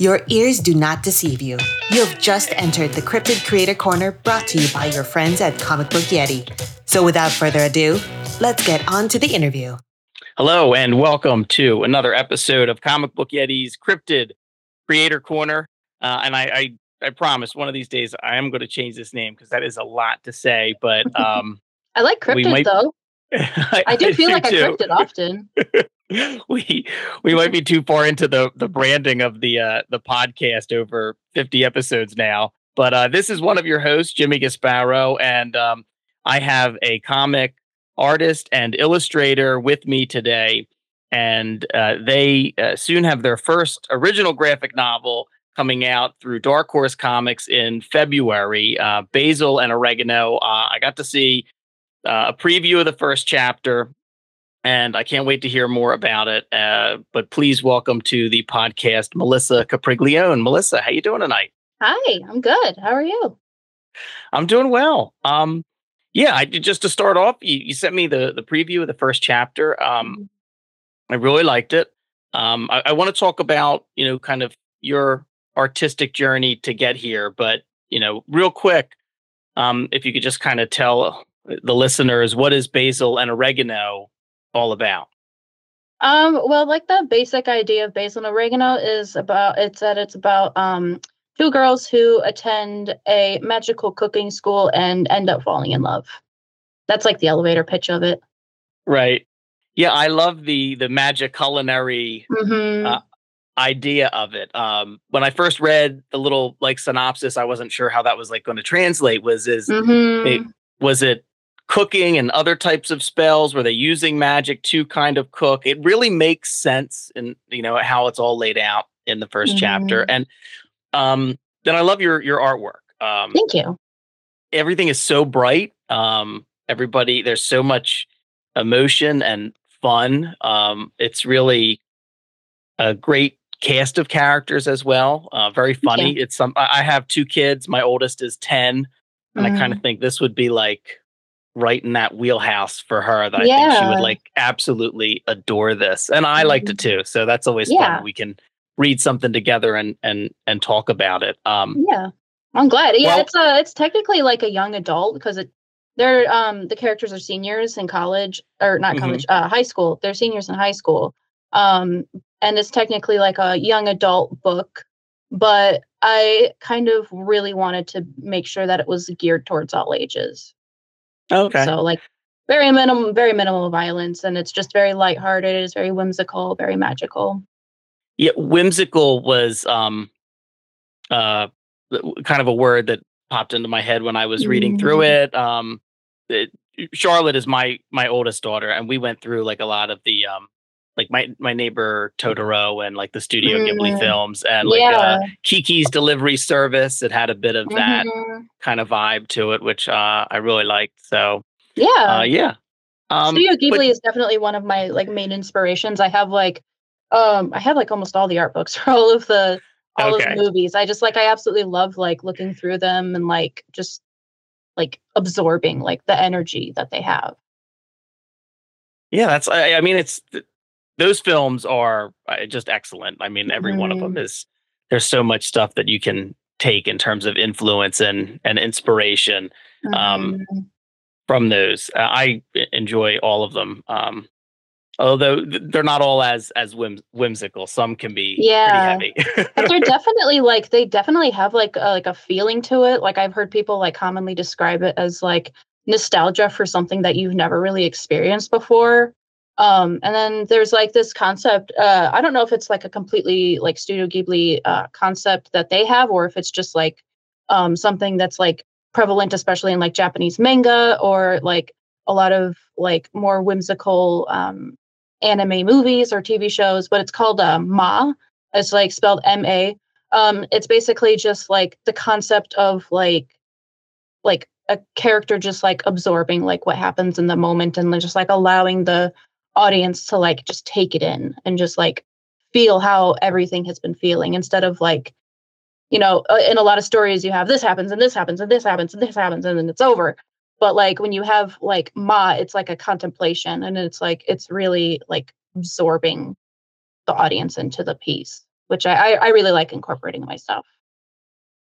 Your ears do not deceive you. You have just entered the Cryptid Creator Corner brought to you by your friends at Comic Book Yeti. So without further ado, let's get on to the interview. Hello, and welcome to another episode of Comic Book Yeti's Cryptid Creator Corner. Uh, and I, I, I promise one of these days I am going to change this name because that is a lot to say. But um, I like cryptid might- though. I, I do feel like I too. it often. we we might be too far into the the branding of the uh the podcast over 50 episodes now but uh this is one of your hosts jimmy gasparo and um i have a comic artist and illustrator with me today and uh, they uh, soon have their first original graphic novel coming out through dark horse comics in february uh, basil and oregano uh, i got to see uh, a preview of the first chapter and I can't wait to hear more about it. Uh, but please welcome to the podcast, Melissa Capriglione. Melissa, how you doing tonight? Hi, I'm good. How are you? I'm doing well. Um, yeah, I did just to start off. You, you sent me the the preview of the first chapter. Um, I really liked it. Um, I, I want to talk about you know kind of your artistic journey to get here, but you know, real quick, um, if you could just kind of tell the listeners what is basil and oregano all about. Um, well, like the basic idea of basil and oregano is about it's that it's about um two girls who attend a magical cooking school and end up falling in love. That's like the elevator pitch of it. Right. Yeah, I love the the magic culinary hmm Uh, idea of it. Um, when I first read the little like synopsis, I wasn't sure how that was like going to translate. Was is hmm they- was it cooking and other types of spells? Were they using magic to kind of cook? It really makes sense in you know how it's all laid out in the 1st chapter. And um, then I love your your artwork. Um, Thank you. everything is so bright. Um, everybody, there's so much emotion and fun. Um, it's really a great cast of characters as well. Uh, very funny. It's some. I have two kids. My oldest is ten, and I kind Mm. of think this would be like right in that wheelhouse for her. That I think she would like absolutely adore this, and I liked it too. So that's always Yeah. fun. We can read something together and and and talk about it. Um, Yeah, I'm glad. Yeah, Well- it's a it's technically like a young adult because it they're um the characters are seniors in college or not Mhm. college uh high school. They're seniors in high school. Um and it's technically like a young adult book, but I kind of really wanted to make sure that it was geared towards all ages. Okay. So like very minimum very minimal violence and it's just very lighthearted, it's very whimsical, very magical. Yeah, whimsical was um uh kind of a word that popped into my head when I was reading through it. Um it, Charlotte is my my oldest daughter and we went through like a lot of the um like my my neighbor Totoro and like the Studio Ghibli Mm. films and like uh, Kiki's Delivery Service. It had a bit of that Mhm. kind of vibe to it, which uh I really liked. So Yeah. uh yeah. Um Studio but- Ghibli is definitely one of my like main inspirations. I have like um I have like almost all the art books for all of the all Okay. of the movies. I just like I absolutely love like looking through them and like just like absorbing like the energy that they have. Yeah, that's. I, I mean, it's those films are uh, just excellent. I mean, every one of them is. There's so much stuff that you can take in terms of influence and and inspiration Um, Mhm. from those. Uh, I enjoy all of them. Um, although they're not all as as whim- whimsical. Some can be Yeah. pretty but they're definitely like they definitely have like a, like a feeling to it. Like I've heard people like commonly describe it as like nostalgia for something that you've never really experienced before. Um, and then there's like this concept. Uh, I don't know if it's like a completely like Studio Ghibli uh, concept that they have, or if it's just like um, something that's like prevalent, especially in like Japanese manga or like a lot of like more whimsical um, anime movies or TV shows. But it's called uh, Ma. It's like spelled M A. Um, it's basically just like the concept of like like a character just like absorbing like what happens in the moment and just like allowing the audience to like just take it in and just like feel how everything has been feeling instead of like you know uh, in a lot of stories you have this happens and this happens and this happens and this happens and then it's over but like when you have like ma it's like a contemplation and it's like it's really like absorbing the audience into the piece which I, I really like incorporating in my stuff.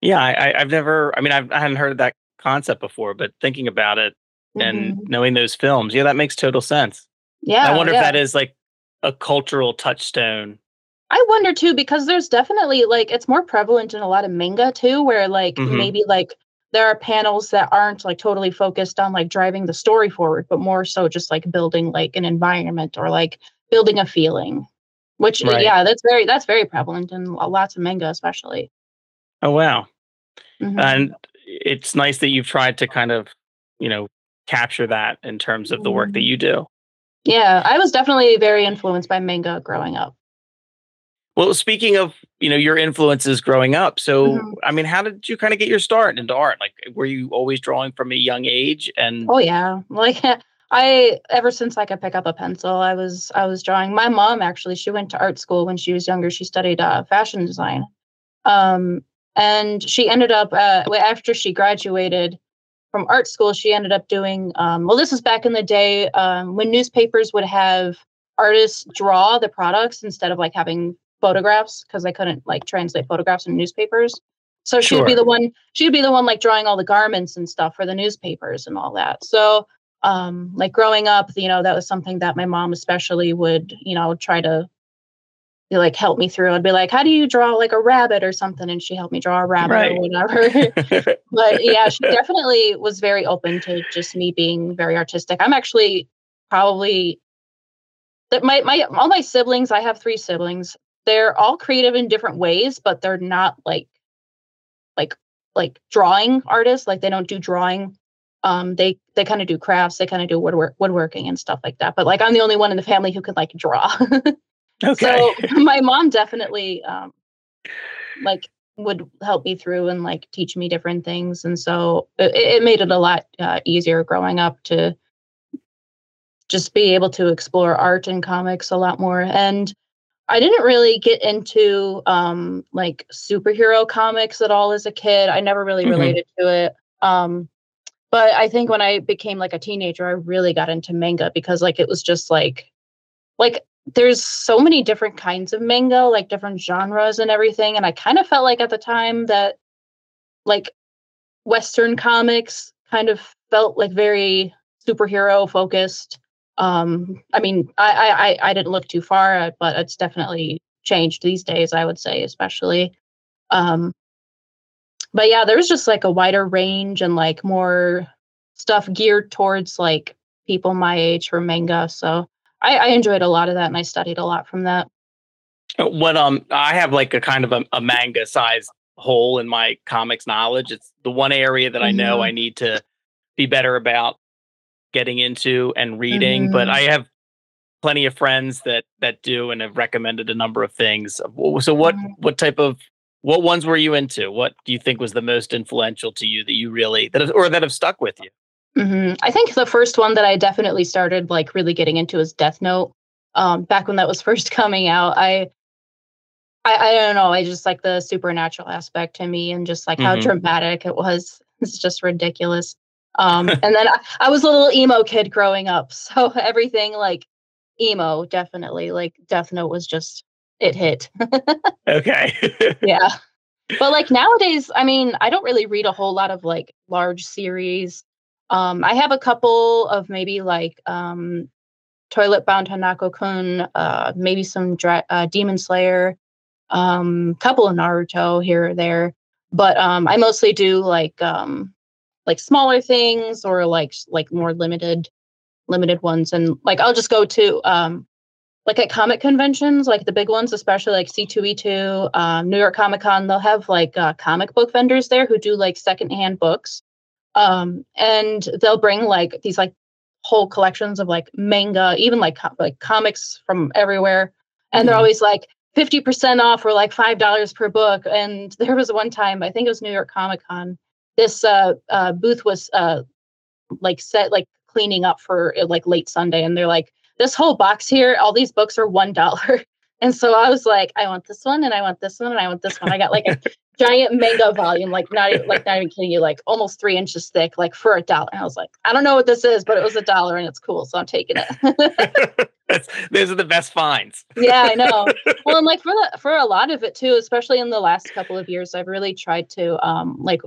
Yeah, I, i've never. I mean, I've, I hadn't heard that concept before, but thinking about it mm-hmm. and knowing those films, yeah, that makes total sense. Yeah, I wonder yeah. if that is like a cultural touchstone. I wonder too because there's definitely like it's more prevalent in a lot of manga too, where like mm-hmm. maybe like there are panels that aren't like totally focused on like driving the story forward, but more so just like building like an environment or like building a feeling. Which right. yeah, that's very that's very prevalent in lots of manga, especially. Oh wow. Mm-hmm. And it's nice that you've tried to kind of, you know, capture that in terms of the work that mm-hmm. you do. Yeah, I was definitely very influenced by manga growing up. Well, speaking of, you know, your influences growing up, so mm-hmm. I mean, how did you kind of get your start into art? Like were you always drawing from a young age and Oh yeah. Like I ever since I could pick up a pencil, I was I was drawing. My mom actually, she went to art school when she was younger. She studied uh, fashion design. Um, and she ended up uh, after she graduated from art school she ended up doing um, well this was back in the day um, when newspapers would have artists draw the products instead of like having photographs because they couldn't like translate photographs in newspapers. So she'd be the one she'd be the one like drawing all the garments and stuff for the newspapers and all that. So um like growing up you know that was something that my mom especially would you know try to like help me through. I'd be like, "How do you draw like a rabbit or something?" And she helped me draw a rabbit right. or whatever. but yeah, she definitely was very open to just me being very artistic. I'm actually probably that my my all my siblings. I have three siblings. They're all creative in different ways, but they're not like like like drawing artists. Like they don't do drawing. Um, they they kind of do crafts. They kind of do woodwork woodworking and stuff like that. But like I'm the only one in the family who could like draw. Okay. So my mom definitely um, like would help me through and like teach me different things, and so it, it made it a lot uh, easier growing up to just be able to explore art and comics a lot more. And I didn't really get into um, like superhero comics at all as a kid. I never really mm-hmm. related to it. Um, but I think when I became like a teenager, I really got into manga because like it was just like like there's so many different kinds of manga, like different genres and everything. And I kind of felt like at the time that like Western comics kind of felt like very superhero focused. Um, I mean, I, I I didn't look too far, uh, but it's definitely changed these days. I would say, especially. Um, but yeah, there's just like a wider range and like more stuff geared towards like people my age for manga. So I, I enjoyed a lot of that and I studied a lot from that. What um I have like a kind of a, a manga size hole in my comics knowledge. It's the one area that I know mm-hmm. I need to be better about getting into and reading, mm-hmm. but I have plenty of friends that that do and have recommended a number of things. So what mm-hmm. what type of what ones were you into? What do you think was the most influential to you that you really that or that have stuck with you? Mm-hmm. I think the first one that I definitely started like really getting into is Death Note. Um, back when that was first coming out, I, I, I don't know. I just like the supernatural aspect to me, and just like mm-hmm. how dramatic it was. It's just ridiculous. Um, and then I, I was a little emo kid growing up, so everything like emo definitely like Death Note was just it hit. okay. yeah. But like nowadays, I mean, I don't really read a whole lot of like large series. Um, I have a couple of maybe like um, Toilet Bound Hanako Kun, uh, maybe some dra- uh, Demon Slayer, um, couple of Naruto here or there. But um, I mostly do like um, like smaller things or like like more limited limited ones. And like I'll just go to um, like at comic conventions, like the big ones, especially like C2E2, um, New York Comic Con, they'll have like uh, comic book vendors there who do like secondhand books um, and they'll bring like these like whole collections of like manga, even like co- like comics from everywhere, and mm-hmm. they're always like fifty percent off or like five dollars per book. And there was one time, I think it was New York Comic Con, this uh, uh, booth was uh, like set like cleaning up for uh, like late Sunday, and they're like, this whole box here, all these books are one dollar. And so I was like, I want this one and I want this one and I want this one. I got like a giant manga volume, like not even, like not even kidding you, like almost three inches thick, like for a dollar. And I was like, I don't know what this is, but it was a dollar and it's cool, so I'm taking it. those are the best finds. yeah, I know. Well, and like for the for a lot of it too, especially in the last couple of years, I've really tried to um like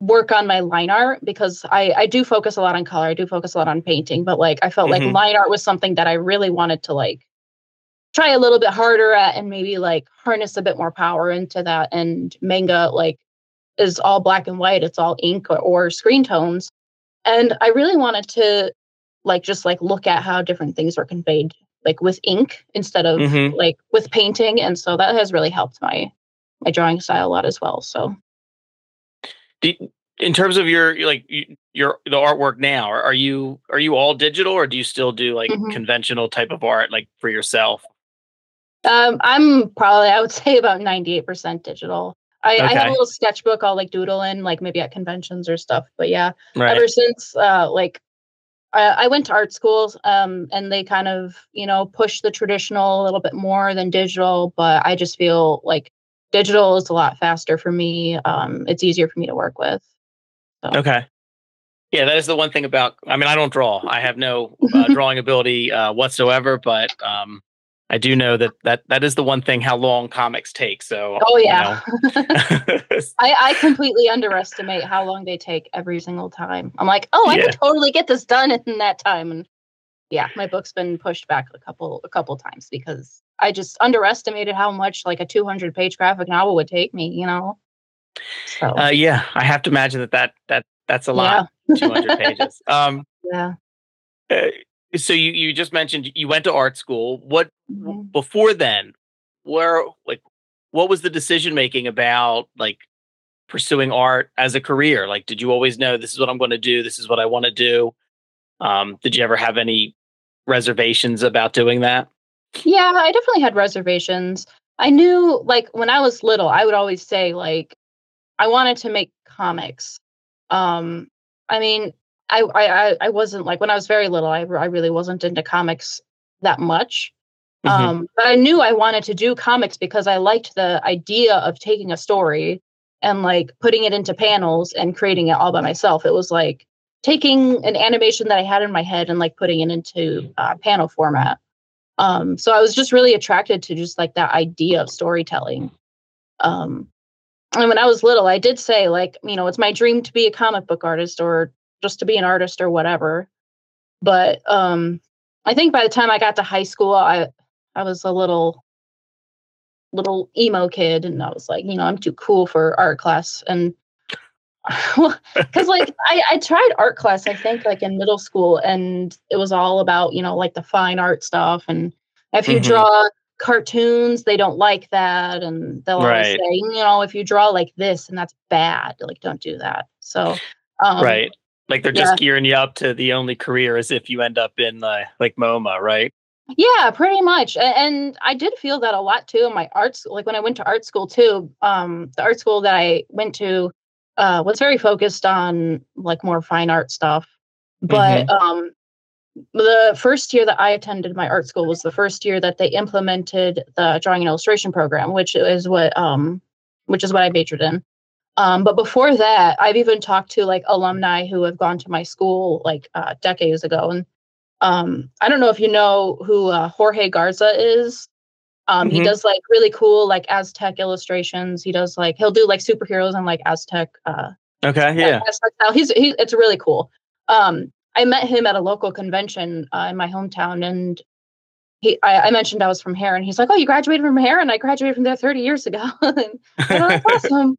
work on my line art because I I do focus a lot on color. I do focus a lot on painting, but like I felt mm-hmm. like line art was something that I really wanted to like try a little bit harder at and maybe like harness a bit more power into that. And manga like is all black and white. It's all ink or, or screen tones. And I really wanted to like just like look at how different things are conveyed like with ink instead of mm-hmm. like with painting. And so that has really helped my my drawing style a lot as well. So in terms of your like your the artwork now are you are you all digital or do you still do like mm-hmm. conventional type of art like for yourself um, I'm probably I would say about 98% digital. I, okay. I have a little sketchbook I'll like doodle in, like maybe at conventions or stuff. But yeah, right. ever since uh, like I, I, went to art schools, um, and they kind of you know push the traditional a little bit more than digital. But I just feel like digital is a lot faster for me. Um, it's easier for me to work with. So. Okay. Yeah, that is the one thing about. I mean, I don't draw. I have no uh, drawing ability uh, whatsoever. But um, I do know that that that is the one thing how long comics take. So oh yeah, you know. I I completely underestimate how long they take every single time. I'm like, oh, I yeah. could totally get this done in that time, and yeah, my book's been pushed back a couple a couple times because I just underestimated how much like a 200 page graphic novel would take me. You know. So uh, yeah, I have to imagine that that that that's a lot. Yeah. 200 pages. Um, yeah. Uh, so you you just mentioned you went to art school. What mm-hmm. before then? Where like what was the decision making about like pursuing art as a career? Like, did you always know this is what I'm going to do? This is what I want to do? Um, did you ever have any reservations about doing that? Yeah, I definitely had reservations. I knew, like, when I was little, I would always say, like, I wanted to make comics. Um, I mean, I, I I wasn't like when I was very little. I I really wasn't into comics that much. Mm-hmm. Um, but I knew I wanted to do comics because I liked the idea of taking a story and like putting it into panels and creating it all by myself. It was like taking an animation that I had in my head and like putting it into uh, panel format. Um, so I was just really attracted to just like that idea of storytelling. Um, and when I was little, I did say like, you know, it's my dream to be a comic book artist or just to be an artist or whatever. But um, I think by the time I got to high school, I I was a little little emo kid, and I was like, you know, I'm too cool for art class, and because like I, I tried art class, I think like in middle school, and it was all about you know like the fine art stuff, and if you mm-hmm. draw cartoons, they don't like that, and they'll right. always say, you know, if you draw like this and that's bad, like don't do that. So um, right like they're just yeah. gearing you up to the only career as if you end up in uh, like MoMA, right? Yeah, pretty much. And I did feel that a lot too in my arts. Like when I went to art school too, um, the art school that I went to uh, was very focused on like more fine art stuff. But mm-hmm. um, the first year that I attended my art school was the first year that they implemented the drawing and illustration program, which is what um, which is what I majored in. Um, but before that, I've even talked to like alumni who have gone to my school like uh, decades ago. And um, I don't know if you know who uh, Jorge Garza is. Um, mm-hmm. He does like really cool like Aztec illustrations. He does like he'll do like superheroes and like Aztec. Uh, okay, yeah. Aztec style. He's he, it's really cool. Um, I met him at a local convention uh, in my hometown, and he I, I, mentioned I was from Herron. He's like, "Oh, you graduated from Herron? I graduated from there 30 years ago." and, oh, that's awesome.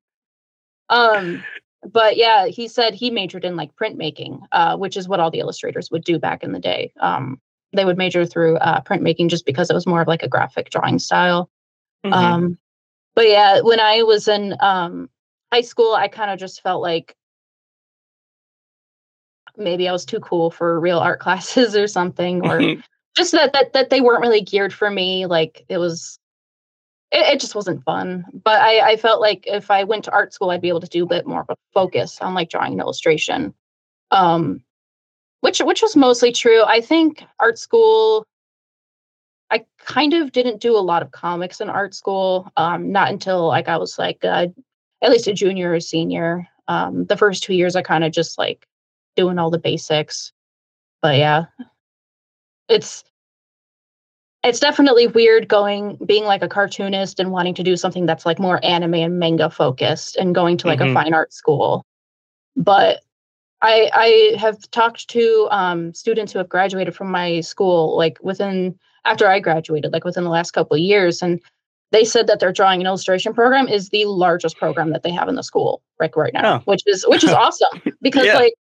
Um, but yeah, he said he majored in like printmaking, uh, which is what all the illustrators would do back in the day. Um, they would major through uh, printmaking just because it was more of like a graphic drawing style. Mm-hmm. Um, but yeah, when I was in um, high school, I kind of just felt like maybe I was too cool for real art classes or something, or just that that that they weren't really geared for me. Like it was it, it, just wasn't fun. But I, I felt like if I went to art school, I'd be able to do a bit more of a focus on like drawing and illustration. Um, which which was mostly true. I think art school. I kind of didn't do a lot of comics in art school. Um, not until like I was like at least a junior or senior. Um, the first two years, I kind of just like doing all the basics. But yeah, it's it's definitely weird going being like a cartoonist and wanting to do something that's like more anime and manga focused and going to like Mhm. a fine art school. But I I have talked to um, students who have graduated from my school like within after I graduated, like within the last couple of years, and they said that their drawing and illustration program is the largest program that they have in the school like right now, Oh. which is which is awesome because Yeah. like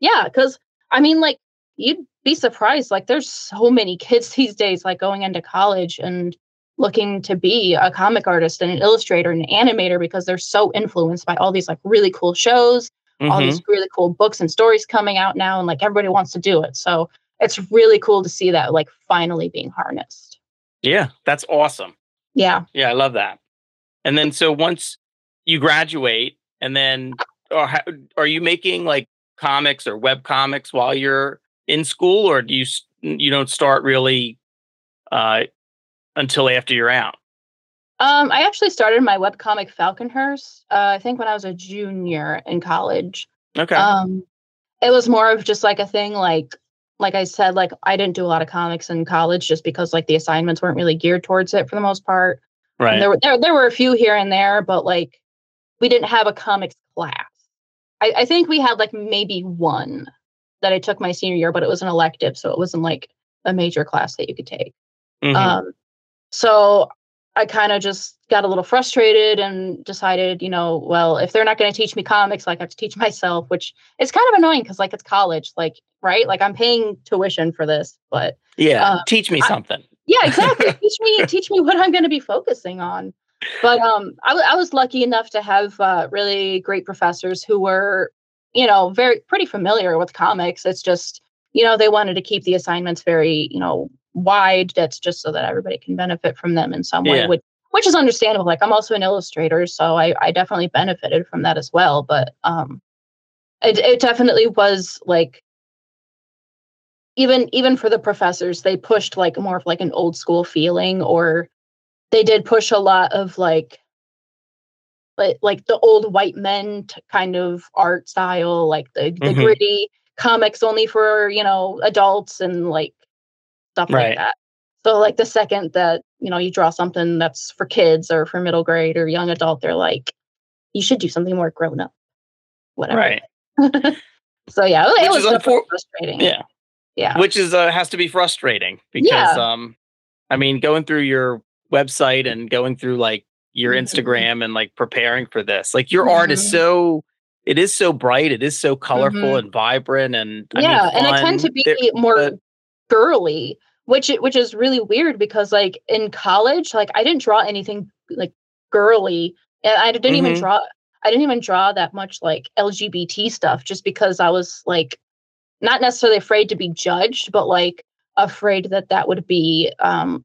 yeah, because I mean like you'd be surprised like there's so many kids these days like going into college and looking to be a comic artist and an illustrator and an animator because they're so influenced by all these like really cool shows all Mhm. these really cool books and stories coming out now and like everybody wants to do it so it's really cool to see that like finally being harnessed Yeah, that's awesome. yeah Yeah, I love that. And then so once you graduate, and then or ha- are you making like comics or web comics while you're in school, or do you you don't start really uh, until after you're out? um i actually started my webcomic falconhurst uh, i think when i was a junior in college Okay. um it was more of just like a thing like like i said like i didn't do a lot of comics in college just because like the assignments weren't really geared towards it for the most part And right. There were there, there were a few here and there, but like we didn't have a comics class. I, I think we had like maybe one that I took my senior year, but it was an elective, so it wasn't like a major class that you could take. Mhm. Um, so I kind of just got a little frustrated and decided, you know, well, if they're not going to teach me comics, like I have to teach myself, which is kind of annoying because like it's college, like right, like I'm paying tuition for this, but yeah. uh, Teach me I- something. yeah exactly teach me teach me what i'm going to be focusing on but um I, w- I was lucky enough to have uh, really great professors who were you know very pretty familiar with comics. It's just you know they wanted to keep the assignments very you know wide. That's just so that everybody can benefit from them in some way Yeah. which which is understandable. Like i'm also an illustrator so i i definitely benefited from that as well. But um it, it definitely was like even even for the professors they pushed like more of like an old school feeling or they did push a lot of like like like the old white men t- kind of art style like the, the Mhm. gritty comics only for you know adults and like stuff Right. like that so like the second that you know you draw something that's for kids or for middle grade or young adult they're like you should do something more grown up whatever Right. so yeah it, was unfor- frustrating Yeah. yeah Which is uh, has to be frustrating because Yeah. um, I mean, going through your website and going through like your Mhm. Instagram and like preparing for this, like your art is Mhm. so. It is so bright. It is so colorful Mhm. and vibrant, and I mean, yeah and i tend to be There- more but- girly which which is really weird because like in college like i didn't draw anything like girly and i didn't even Mhm. draw i didn't even draw that much like lgbt stuff just because i was like not necessarily afraid to be judged but like afraid that that would be um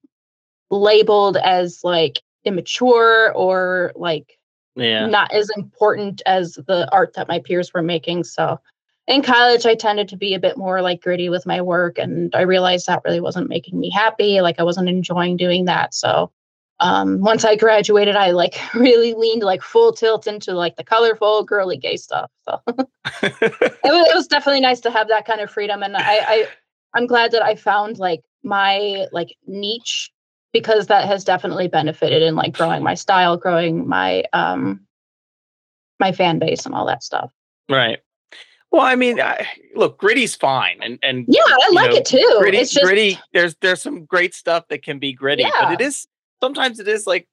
labeled as like immature or like yeah. not as important as the art that my peers were making. So in college, I tended to be a bit more like gritty with my work, and I realized that really wasn't making me happy. Like I wasn't enjoying doing that. So um, once I graduated, I like really leaned like full tilt into like the colorful, girly, gay stuff. So it, was, it was definitely nice to have that kind of freedom, and I, I I'm glad that I found like my like niche because that has definitely benefited in like growing my style, growing my um my fan base and all that stuff. right. Well, I mean, I, look, gritty's fine, and and Yeah, I like know, it too. gritty, it's just gritty. There's there's some great stuff that can be gritty, but it is sometimes it is like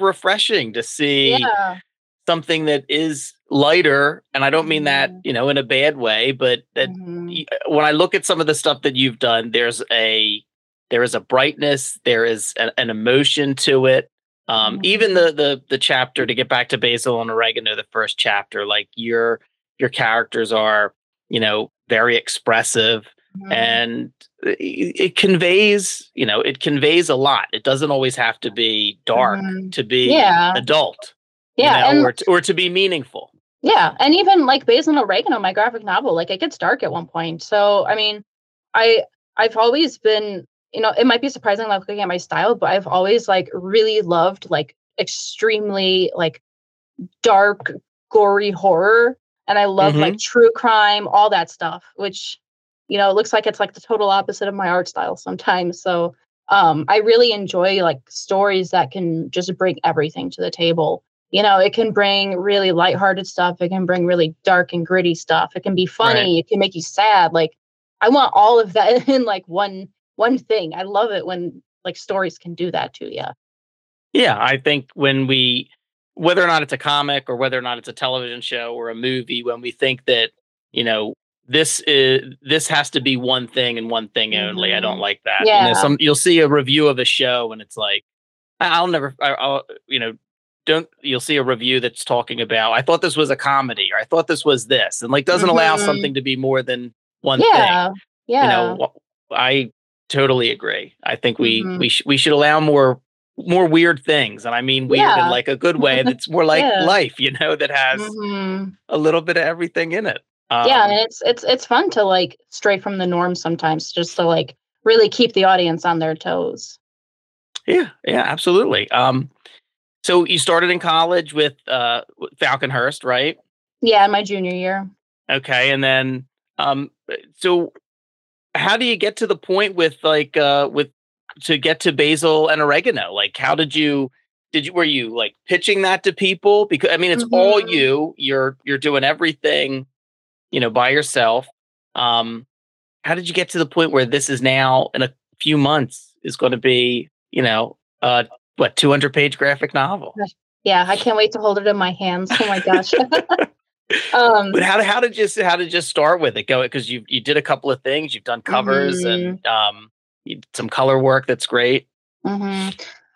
refreshing to see yeah, something that is lighter, and I don't mean that Mhm. you know in a bad way, but that mhm, when I look at some of the stuff that you've done, there's a there is a brightness, there is an, an emotion to it. Um, Even the the the chapter to get back to basil and oregano, the first chapter, like your your characters are, you know, very expressive mhm. and it, it conveys, you know, it conveys a lot. It doesn't always have to be dark Mhm. to be Yeah. adult, yeah, you know, and or to, or to be meaningful. Yeah, and even like Basil and Oregano, my graphic novel, like it gets dark at one point. So I mean, I I've always been, you know, it might be surprising like looking at my style, but I've always like really loved like extremely like dark, gory horror. And I love mm-hmm. like true crime, all that stuff, which, you know, it looks like it's like the total opposite of my art style sometimes. So um, I really enjoy like stories that can just bring everything to the table. You know, it can bring really lighthearted stuff. It can bring really dark and gritty stuff. It can be funny. Right. It can make you sad. Like I want all of that in like one one thing. I love it when like stories can do that to you. Yeah, I think when we whether or not it's a comic or whether or not it's a television show or a movie, when we think that, you know, this is this has to be one thing and one thing only. I don't mm-hmm. like that. Yeah. You know, some you'll see a review of a show and it's like, I'll never, I'll, you know, don't you'll see a review that's talking about I thought this was a comedy or I thought this was this and like doesn't mm-hmm. allow something to be more than one yeah. thing. Yeah. You know, I totally agree. I think we mm-hmm. we sh- we should allow more more weird things and I mean weird yeah. in like a good way that's more like yeah. life, you know, that has mm-hmm. a little bit of everything in it. Um, yeah, and it's it's it's fun to like stray from the norm sometimes, just to like really keep the audience on their toes. Yeah, yeah, absolutely. Um, so you started in college with uh Falconhurst, right? Yeah, my junior year. Okay, and then um, so how do you get to the point with like uh with to get to basil and oregano? Like, how did you? Did you were you like pitching that to people? Because I mean, it's mm-hmm. all you. You're you're doing everything you know, by yourself. Um, how did you get to the point where this is now in a few months is going to be, you know, uh, what 200 page graphic novel? Yeah, I can't wait to hold it in my hands. Oh my gosh. um, but how, how did you how did you start with it? Go because you you did a couple of things. You've done covers mm-hmm. and um, some color work. That's great. Mm-hmm.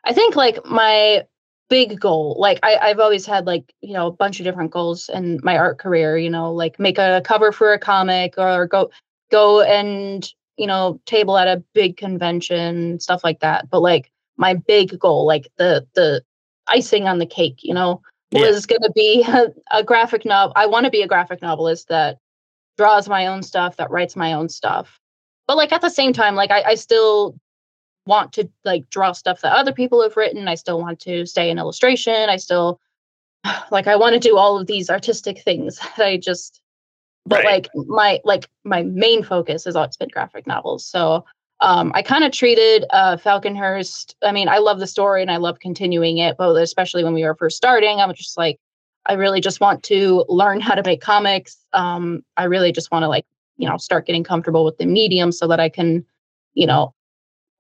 I think like my big goal. Like I, I've always had like, you know, a bunch of different goals in my art career, you know, like make a cover for a comic or go go and, you know, table at a big convention, stuff like that. But like my big goal, like the the icing on the cake, you know, was gonna be a, a graphic novel. I want to be a graphic novelist that draws my own stuff, that writes my own stuff. But like at the same time, like I, I still want to like draw stuff that other people have written. I still want to stay in illustration. I still like I want to do all of these artistic things. That I just but right. like my like my main focus is always been graphic novels. So um, I kind of treated uh, Falconhurst. I mean, I love the story and I love continuing it, but especially when we were first starting, I was just like, I really just want to learn how to make comics. Um, I really just want to like, you know, start getting comfortable with the medium so that I can, you know,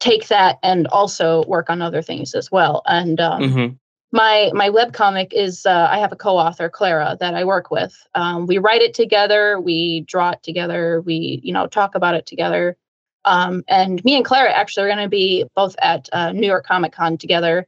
take that and also work on other things as well. And um, mm-hmm. my my web comic is uh, I have a co-author Clara that I work with. Um, we write it together, we draw it together, we you know talk about it together. Um, and me and Clara actually are going to be both at uh, New York Comic Con together.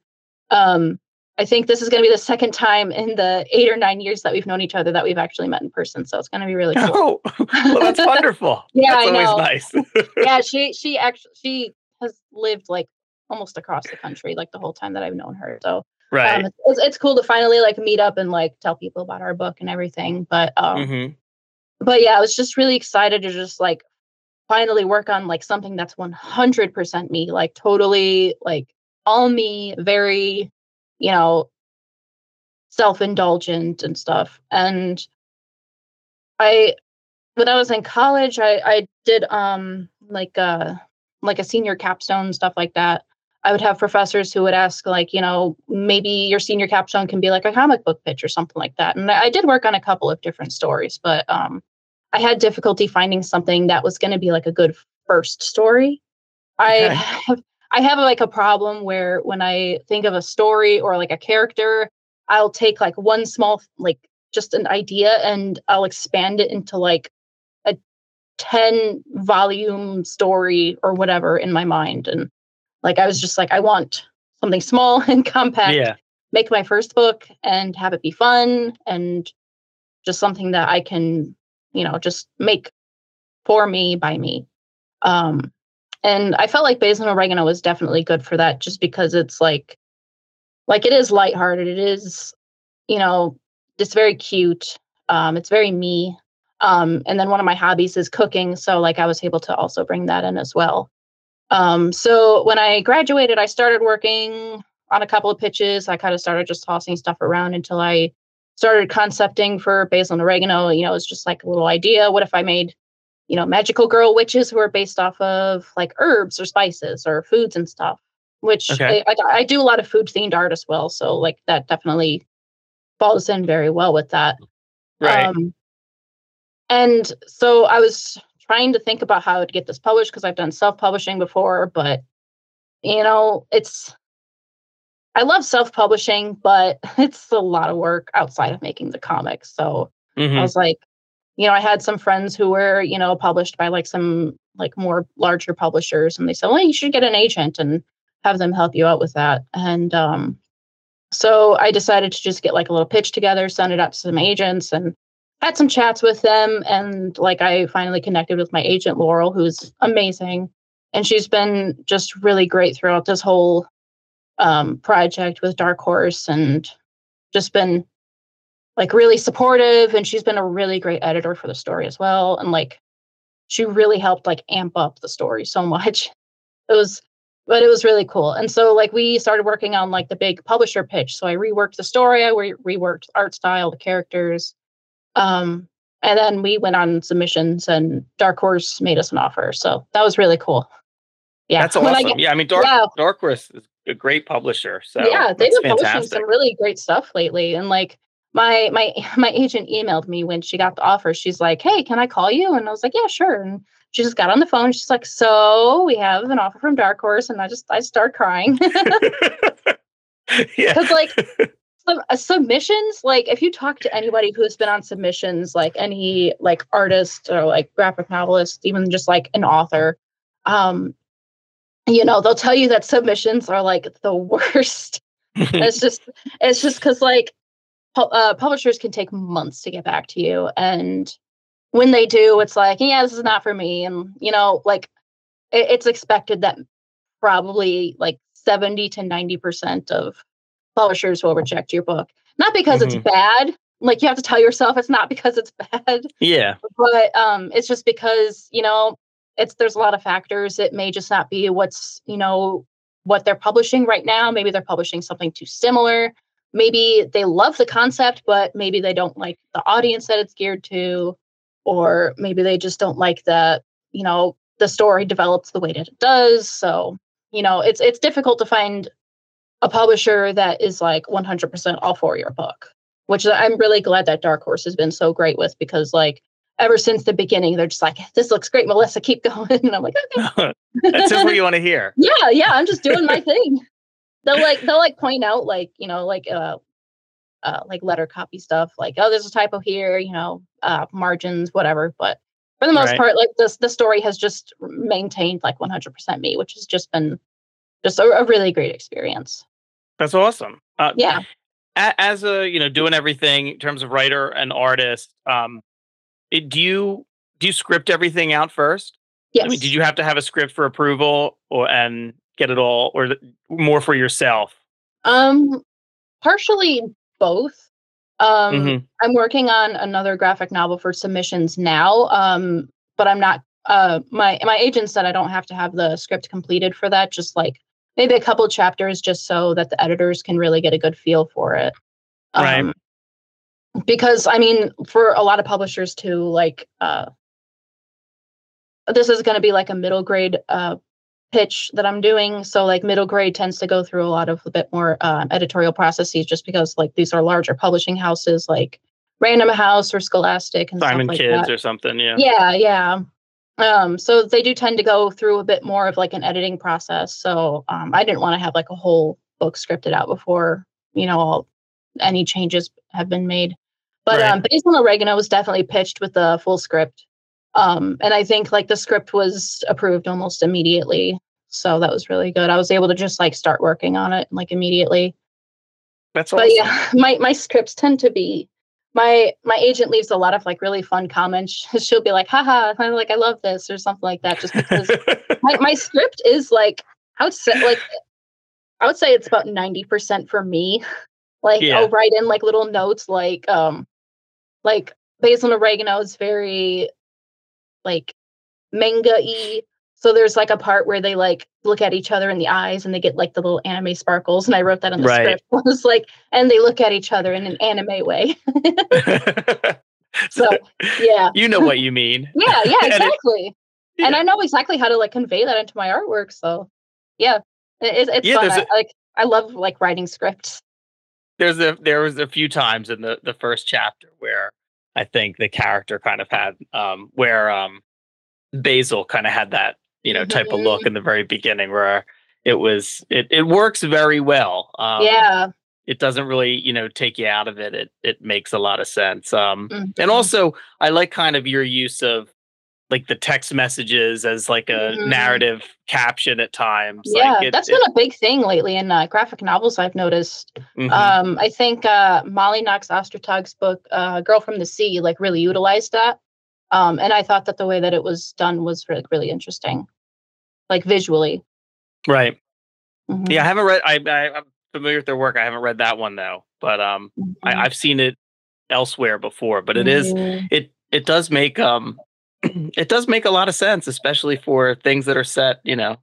Um, I think this is going to be the second time in the eight or nine years that we've known each other that we've actually met in person. So it's going to be really cool. Oh, well, that's wonderful. yeah, that's I know. Nice. yeah, she she actually she has lived like almost across the country like the whole time that I've known her. So um, right, um, it's, it's cool to finally like meet up and like tell people about our book and everything. But um, mm-hmm. but yeah, I was just really excited to just like finally work on like something that's 100% me, like totally like all me, very you know self-indulgent and stuff. And I when I was in college, I I did um like uh like a senior capstone, stuff like that. I would have professors who would ask, like, you know, maybe your senior capstone can be like a comic book pitch or something like that. And I did work on a couple of different stories, but um, I had difficulty finding something that was going to be like a good first story. Okay. I have I have like a problem where when I think of a story or like a character, I'll take like one small like just an idea and I'll expand it into like a 10 volume story or whatever in my mind. And like, I was just like, I want something small and compact. Yeah. Make my first book and have it be fun and just something that I can, you know, just make for me by me. Um, and I felt like Basil and Oregano was definitely good for that just because it's like, like it is lighthearted. It is, you know, it's very cute. Um, it's very me. Um, and then one of my hobbies is cooking. So like I was able to also bring that in as well. Um, so when I graduated, I started working on a couple of pitches. I kind of started just tossing stuff around until I started concepting for basil and oregano. You know, it's just like a little idea. What if I made, you know, magical girl witches who are based off of like herbs or spices or foods and stuff? Which Okay. I, I, I do a lot of food themed art as well. So like that definitely falls in very well with that. Right. Um, and so I was trying to think about how to get this published because I've done self publishing before, but you know, it's I love self publishing, but it's a lot of work outside of making the comics. So I Mhm. was like, you know, I had some friends who were, you know, published by like some like more larger publishers, and they said, well, you should get an agent and have them help you out with that. And um, so I decided to just get like a little pitch together, send it out to some agents, and had some chats with them. And like I finally connected with my agent, Laurel, who's amazing. And she's been just really great throughout this whole um, project with Dark Horse and just been like really supportive. And she's been a really great editor for the story as well. And like she really helped like amp up the story so much. It was but it was really cool. And so like we started working on like the big publisher pitch. So I reworked the story, I re- reworked art style, the characters. Um and then we went on submissions and Dark Horse made us an offer. So that was really cool. Yeah. That's awesome. get- yeah, I mean, Dark. Dark Horse is a great publisher. So yeah, they've been publishing some really great stuff lately. And like my my my agent emailed me when she got the offer. She's like, "Hey, can I call you?" And I was like, "Yeah, sure." And she just got on the phone. She's like, "So we have an offer from Dark Horse," and I just I started crying yeah. because like uh, submissions like if you talk to anybody who's been on submissions like any like artist or like graphic novelist even just like an author um you know they'll tell you that submissions are like the worst it's just it's just because like pu- uh, publishers can take months to get back to you and when they do it's like yeah this is not for me and you know like it, it's expected that probably like 70 to 90 percent of publishers will reject your book not because Mhm. it's bad like you have to tell yourself it's not because it's bad yeah. but um it's just because you know it's there's a lot of factors. It may just not be what's you know what they're publishing right now. Maybe they're publishing something too similar. Maybe they love the concept but maybe they don't like the audience that it's geared to or maybe they just don't like the, you know the story develops the way that it does. So you know it's it's difficult to find a publisher that is like 100% all for your book which i'm really glad that dark horse has been so great with because like ever since the beginning they're just like this looks great melissa keep going and i'm like okay That's just what you want to hear. yeah yeah i'm just doing my thing they'll like they'll like point out like you know like uh uh like letter copy stuff like oh there's a typo here you know uh margins whatever but for the most Right. part like this the story has just maintained like 100% me which has just been just a, a really great experience That's awesome. Uh, yeah as a you know doing everything in terms of writer and artist um it, do you do you script everything out first? Yes i mean did you have to have a script for approval or and get it all or more for yourself? Um partially both. Um Mhm. i'm working on another graphic novel for submissions now um but i'm not uh my my agent said i don't have to have the script completed for that just like maybe a couple chapters just so that the editors can really get a good feel for it. Right. Because i mean for a lot of publishers too like uh this is going to be like a middle grade uh pitch that i'm doing so like middle grade tends to go through a lot of a bit more um, editorial processes just because like these are larger publishing houses like random house or scholastic and simon stuff like kids that. or something yeah Yeah, yeah. Um, so they do tend to go through a bit more of like an editing process. So um, I didn't want to have like a whole book scripted out before, you know, all any changes have been made. But Right. um, Basil and Oregano was definitely pitched with the full script. Um, and I think like the script was approved almost immediately. So that was really good. I was able to just like start working on it like immediately that's but yeah my my scripts tend to be my my agent leaves a lot of like really fun comments she'll be like haha i'm like i love this or something like that just because my, my script is like i would say like i would say it's about 90% for me like Yeah. i'll write in like little notes like um like basil and oregano is very like manga-y so there's like a part where they like look at each other in the eyes and they get like the little anime sparkles. And I wrote that in the Right. script. Was like, and they look at each other in an anime way. So yeah. you know what you mean. Yeah, yeah, And it- exactly. And Yeah. I know exactly how to like convey that into my artwork. So yeah. It, it's Yeah, fun. I, a- like I love like writing scripts. There's a there was a few times in the the first chapter where I think the character kind of had um where um Basil kind of had that you know type of look in the very beginning where it was it it works very well. Um, yeah. it doesn't really you know take you out of it it it makes a lot of sense um Mhm. and also i like kind of your use of like the text messages as like a Mhm. narrative caption at times Yeah, like it, that's it- been a big thing lately in uh, graphic novels. I've noticed. mhm. Um, I think uh, Molly Knox Ostertag's book, uh, "Girl from the Sea," like really utilized that. Um, and I thought that the way that it was done was really, really interesting, like visually. right Mhm. yeah i haven't read I, I i'm familiar with their work i haven't read that one though but um Mhm. I, i've seen it elsewhere before but it is Mhm. it it does make um it does make a lot of sense especially for things that are set you know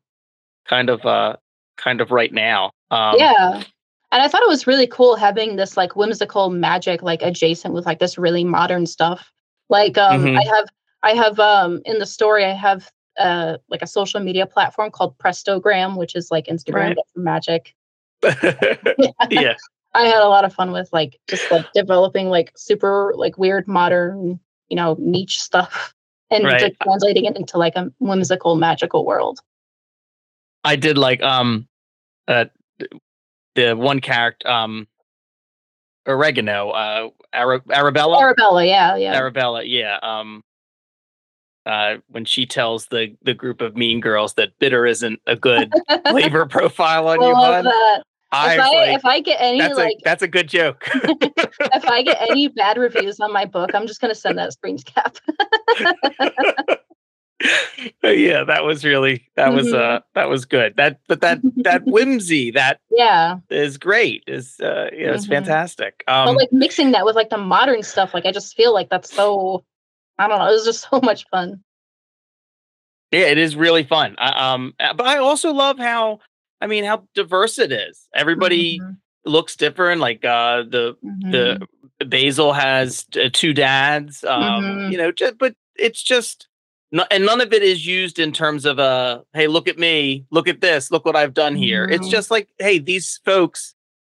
kind of uh kind of right now um yeah. And I thought it was really cool having this like whimsical magic like adjacent with like this really modern stuff. Like um Mhm. I have I have um in the story I have uh like a social media platform called Prestogram, which is like Instagram Right. but for magic. yeah I had a lot of fun with like just like developing like super like weird modern, you know, niche stuff and Right. like, translating it into like a whimsical magical world. I did like um uh the one character um oregano uh Ara- Arabella Arabella, yeah, yeah. Arabella yeah um uh when she tells the the group of mean girls that bitter isn't a good flavor profile on I you love hun that. I If I, like if I get any that's like a that's a good joke if I get any bad reviews on my book, I'm just gonna send that screens cap. yeah that was really that was Mhm. uh that was good that but that that whimsy that yeah. is great is uh you know it's Mhm. fantastic um but like mixing that with like the modern stuff, like I just feel like that's so I don't know, it was just so much fun. Yeah, it is really fun. I, um, uh, but I also love how, I mean, how diverse it is. Everybody Mhm, looks different. Like uh, the mhm. the Basil has uh, two dads. Um, Mhm. you know, just, but it's just, no, and none of it is used in terms of uh, hey, look at me, look at this, look what I've done here. It's Mhm. just like, hey, these folks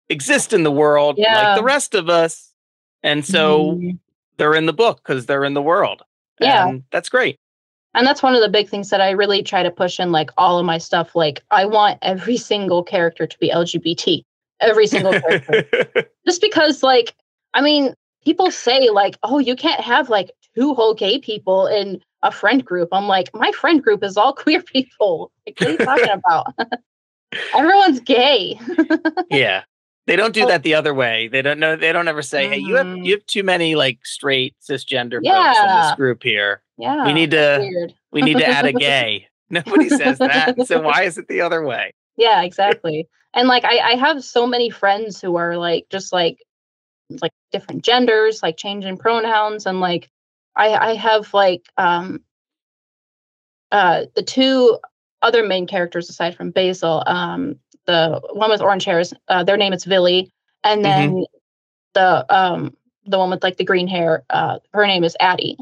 exist in the world like the rest of us, and so Mhm. they're in the book because they're in the world. Yeah. and that's great. And that's one of the big things that I really try to push in like all of my stuff. Like I want every single character to be LGBT. Every single character. Just because like I mean, people say like, oh, you can't have like two whole gay people in a friend group. I'm like, my friend group is all queer people. Like, what are you talking about? Everyone's gay. yeah they don't do that the other way they don't know they don't ever say hey you have Mhm. you have too many like straight cisgender folks in this group here yeah. we need to weird. we need to add a gay nobody says that so why is it the other way Yeah, exactly. and like I, I have so many friends who are like just like like different genders, like changing pronouns, and like I I have like um uh the two other main characters aside from Basil, um the one with orange hairs, uh, their name is Villy, and then the um the one with like the green hair, uh her name is Addie.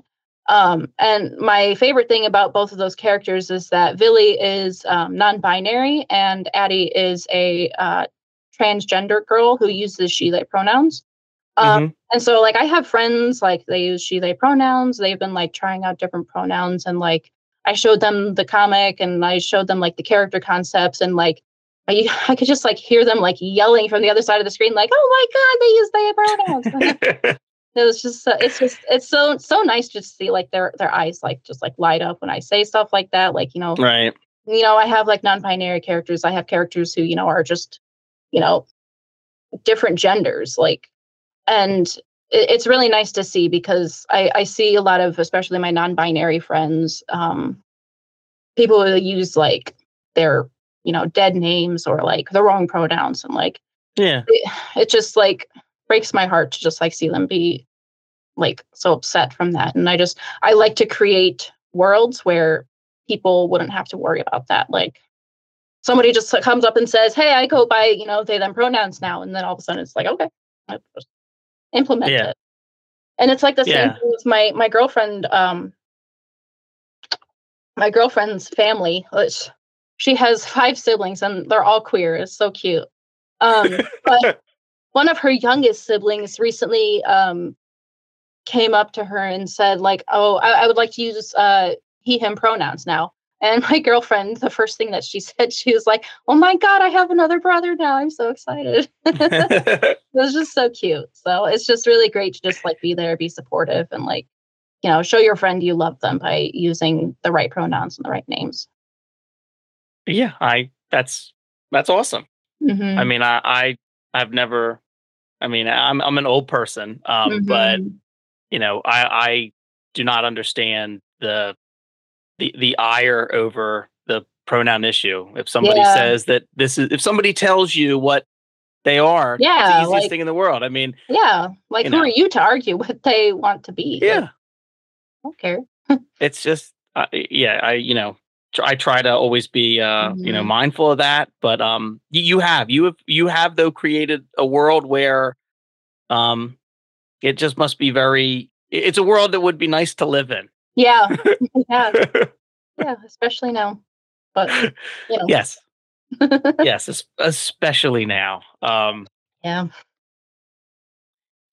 Um, and my favorite thing about both of those characters is that Villy is um, non-binary and Addie is a uh, transgender girl who uses she/they pronouns. Um, Mhm. And so, like, I have friends like they use she/they pronouns. They've been like trying out different pronouns, and like I showed them the comic and I showed them like the character concepts, and like I, I could just like hear them like yelling from the other side of the screen, like, "Oh my god, they use they pronouns!" it was just so, it's just it's so so nice to see like their their eyes like just like light up when I say stuff like that. Like you know, right you know, I have like non-binary characters. I have characters who you know are just you know different genders, like, and it, it's really nice to see because I I see a lot of especially my non-binary friends, um, people who use like their you know dead names or like the wrong pronouns and like yeah it, it just like breaks my heart to just like see them be like so upset from that and i just i like to create worlds where people wouldn't have to worry about that. Like somebody just comes up and says, "Hey, I go by you know they them pronouns now," and then all of a sudden it's like, okay, implement yeah. it. And it's like the same yeah. thing with my my girlfriend. Um, my girlfriend's family, which she has five siblings and they're all queer. It's so cute. Um, but one of her youngest siblings recently um, came up to her and said, like, "Oh, I, I would like to use uh, he him pronouns now." And my girlfriend, the first thing that she said, she was like, "Oh my god, I have another brother now! I'm so excited." it was just so cute. So it's just really great to just like be there, be supportive, and like you know, show your friend you love them by using the right pronouns and the right names. Yeah, I that's that's awesome. Mm-hmm. I mean, I, I I've never. I mean, I'm I'm an old person, um, mm-hmm. but you know, I I do not understand the the the ire over the pronoun issue. If somebody yeah. says that this is, if somebody tells you what they are, yeah, it's the easiest like, thing in the world. I mean, yeah, like who know. are you to argue what they want to be? Yeah, like, don't care. it's just, uh, yeah, I you know, I try to always be uh, mm-hmm. you know mm-hmm. mindful of that. But um, you, you have you have you have though created a world where um, it just must be very. It's a world that would be nice to live in. Yeah, yeah, yeah, especially now. But you know. yes, yes, especially now. Um, yeah.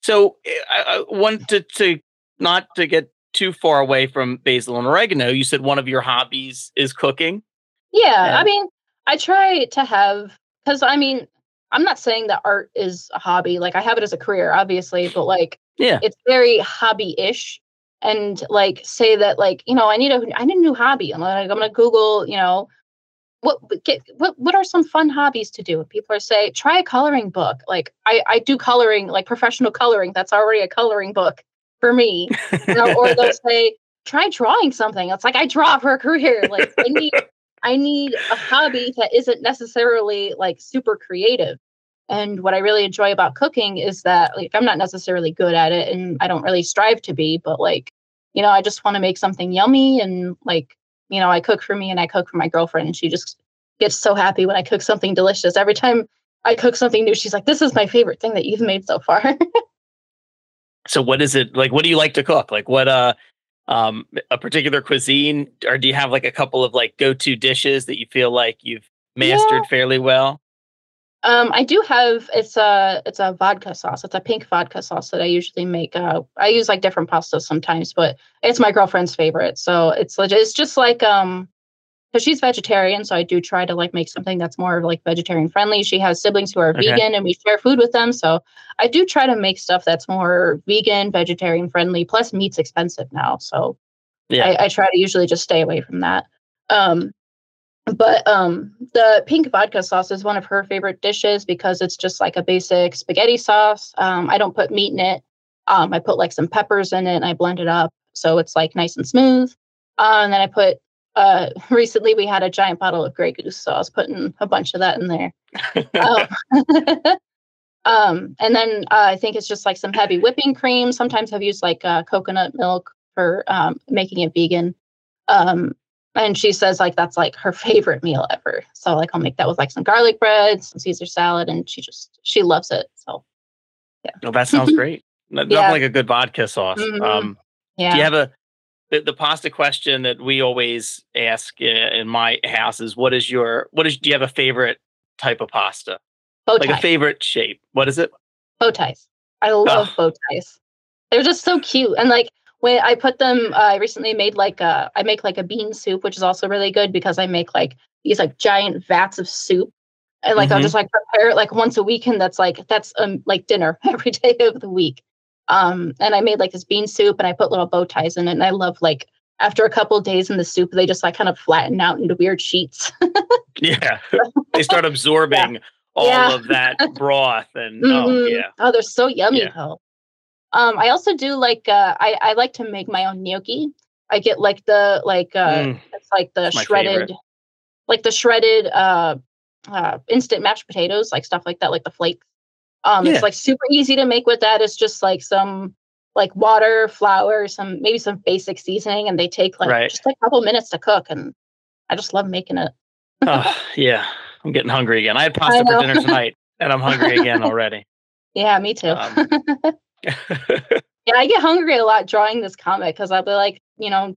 So eh, I, I want to, to not to get too far away from basil and oregano. You said one of your hobbies is cooking. Yeah, and- I mean, I try to have because I mean, I'm not saying that art is a hobby. Like I have it as a career, obviously, but like, yeah, it's very hobby-ish. And like, say that like, you know, I need a I need a new hobby. I'm like, I'm gonna Google, you know, what get what what are some fun hobbies to do? People are say try a coloring book. Like I I do coloring, like professional coloring. That's already a coloring book for me. You know, or they'll say, try drawing something. It's like I draw for a career. Like I need I need a hobby that isn't necessarily like super creative. And what I really enjoy about cooking is that like I'm not necessarily good at it and I don't really strive to be, but like, you know, I just want to make something yummy and like, you know, I cook for me and I cook for my girlfriend and she just gets so happy when I cook something delicious. Every time I cook something new, she's like, This is my favorite thing that you've made so far. so what is it like what do you like to cook? Like what uh um a particular cuisine or do you have like a couple of like go-to dishes that you feel like you've mastered yeah. fairly well? Um i do have it's a it's a vodka sauce. It's a pink vodka sauce that i usually make uh i use like different pastas sometimes but it's my girlfriend's favorite. So it's legit it's just like um because she's vegetarian, so I do try to like make something that's more like vegetarian friendly. She has siblings who are okay. vegan, and we share food with them. So I do try to make stuff that's more vegan, vegetarian friendly. Plus, meat's expensive now, so yeah, I, I try to usually just stay away from that. Um, but um, the pink vodka sauce is one of her favorite dishes because it's just like a basic spaghetti sauce. Um, I don't put meat in it. Um, I put like some peppers in it and I blend it up so it's like nice and smooth. Uh, and then I put uh, recently we had a giant bottle of Grey Goose, so I was putting a bunch of that in there. um, um, and then uh, I think it's just like some heavy whipping cream. Sometimes I've used like uh, coconut milk for um, making it vegan. Um, and she says like that's like her favorite meal ever. So like I'll make that with like some garlic bread, some Caesar salad, and she just she loves it. So yeah. Oh, that sounds great. Nothing yeah. like a good vodka sauce. Mm-hmm. Um, yeah. Do you have a the, the pasta question that we always ask in my house is what is your what is do you have a favorite type of pasta? Bow like a favorite shape. What is it? Bow ties. I love oh. bow ties. They're just so cute. And like when I put them, uh, I recently made like a I make like a bean soup, which is also really good because I make like these like giant vats of soup. And like mm-hmm. I'll just like prepare it like once a week, and that's like that's um like dinner every day of the week. Um, and I made like this bean soup and I put little bow ties in it. And I love like after a couple days in the soup, they just like kind of flatten out into weird sheets. yeah. They start absorbing yeah. all yeah. of that broth and oh, mm-hmm. oh yeah. Oh, they're so yummy yeah. though. Um, I also do like uh I, I like to make my own gnocchi. I get like the like uh mm. it's like the shredded like the shredded uh uh instant mashed potatoes, like stuff like that, like the flakes. Um, yeah. It's like super easy to make with that. It's just like some like water, flour, some maybe some basic seasoning, and they take like Right. just a couple minutes to cook. And I just love making it. oh, yeah. I'm getting hungry again. I had pasta know. for dinner tonight, and I'm hungry again already. Yeah, me too. Um, yeah, I get hungry a lot drawing this comic because I'll be like, you know,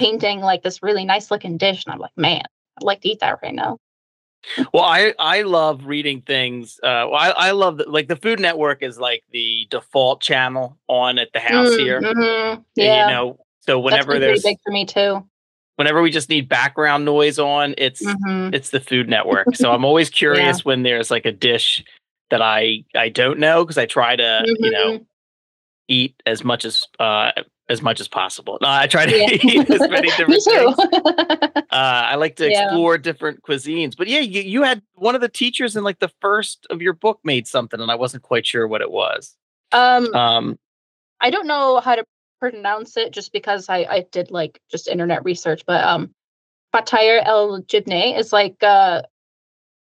painting like this really nice looking dish, and I'm like, man, I'd like to eat that right now. Well, I I love reading things. Uh, well, I I love the, like the Food Network is like the default channel on at the house Mm, here. mhm, And, Yeah, You know, so whenever there's big for me too. whenever we just need background noise on, it's Mhm. it's the Food Network. so I'm always curious when there's like a dish that I I don't know because I try to you know Mhm. eat as much as uh as much as possible. No, I try to Yeah. eat as many me different too. things. Uh, I like to Yeah. explore different cuisines. But yeah, you, you had one of the teachers in like the first of your book made something, and I wasn't quite sure what it was. um, Um, I don't know how to pronounce it just because I, I did like just internet research, but um Fatire El Jibne is like uh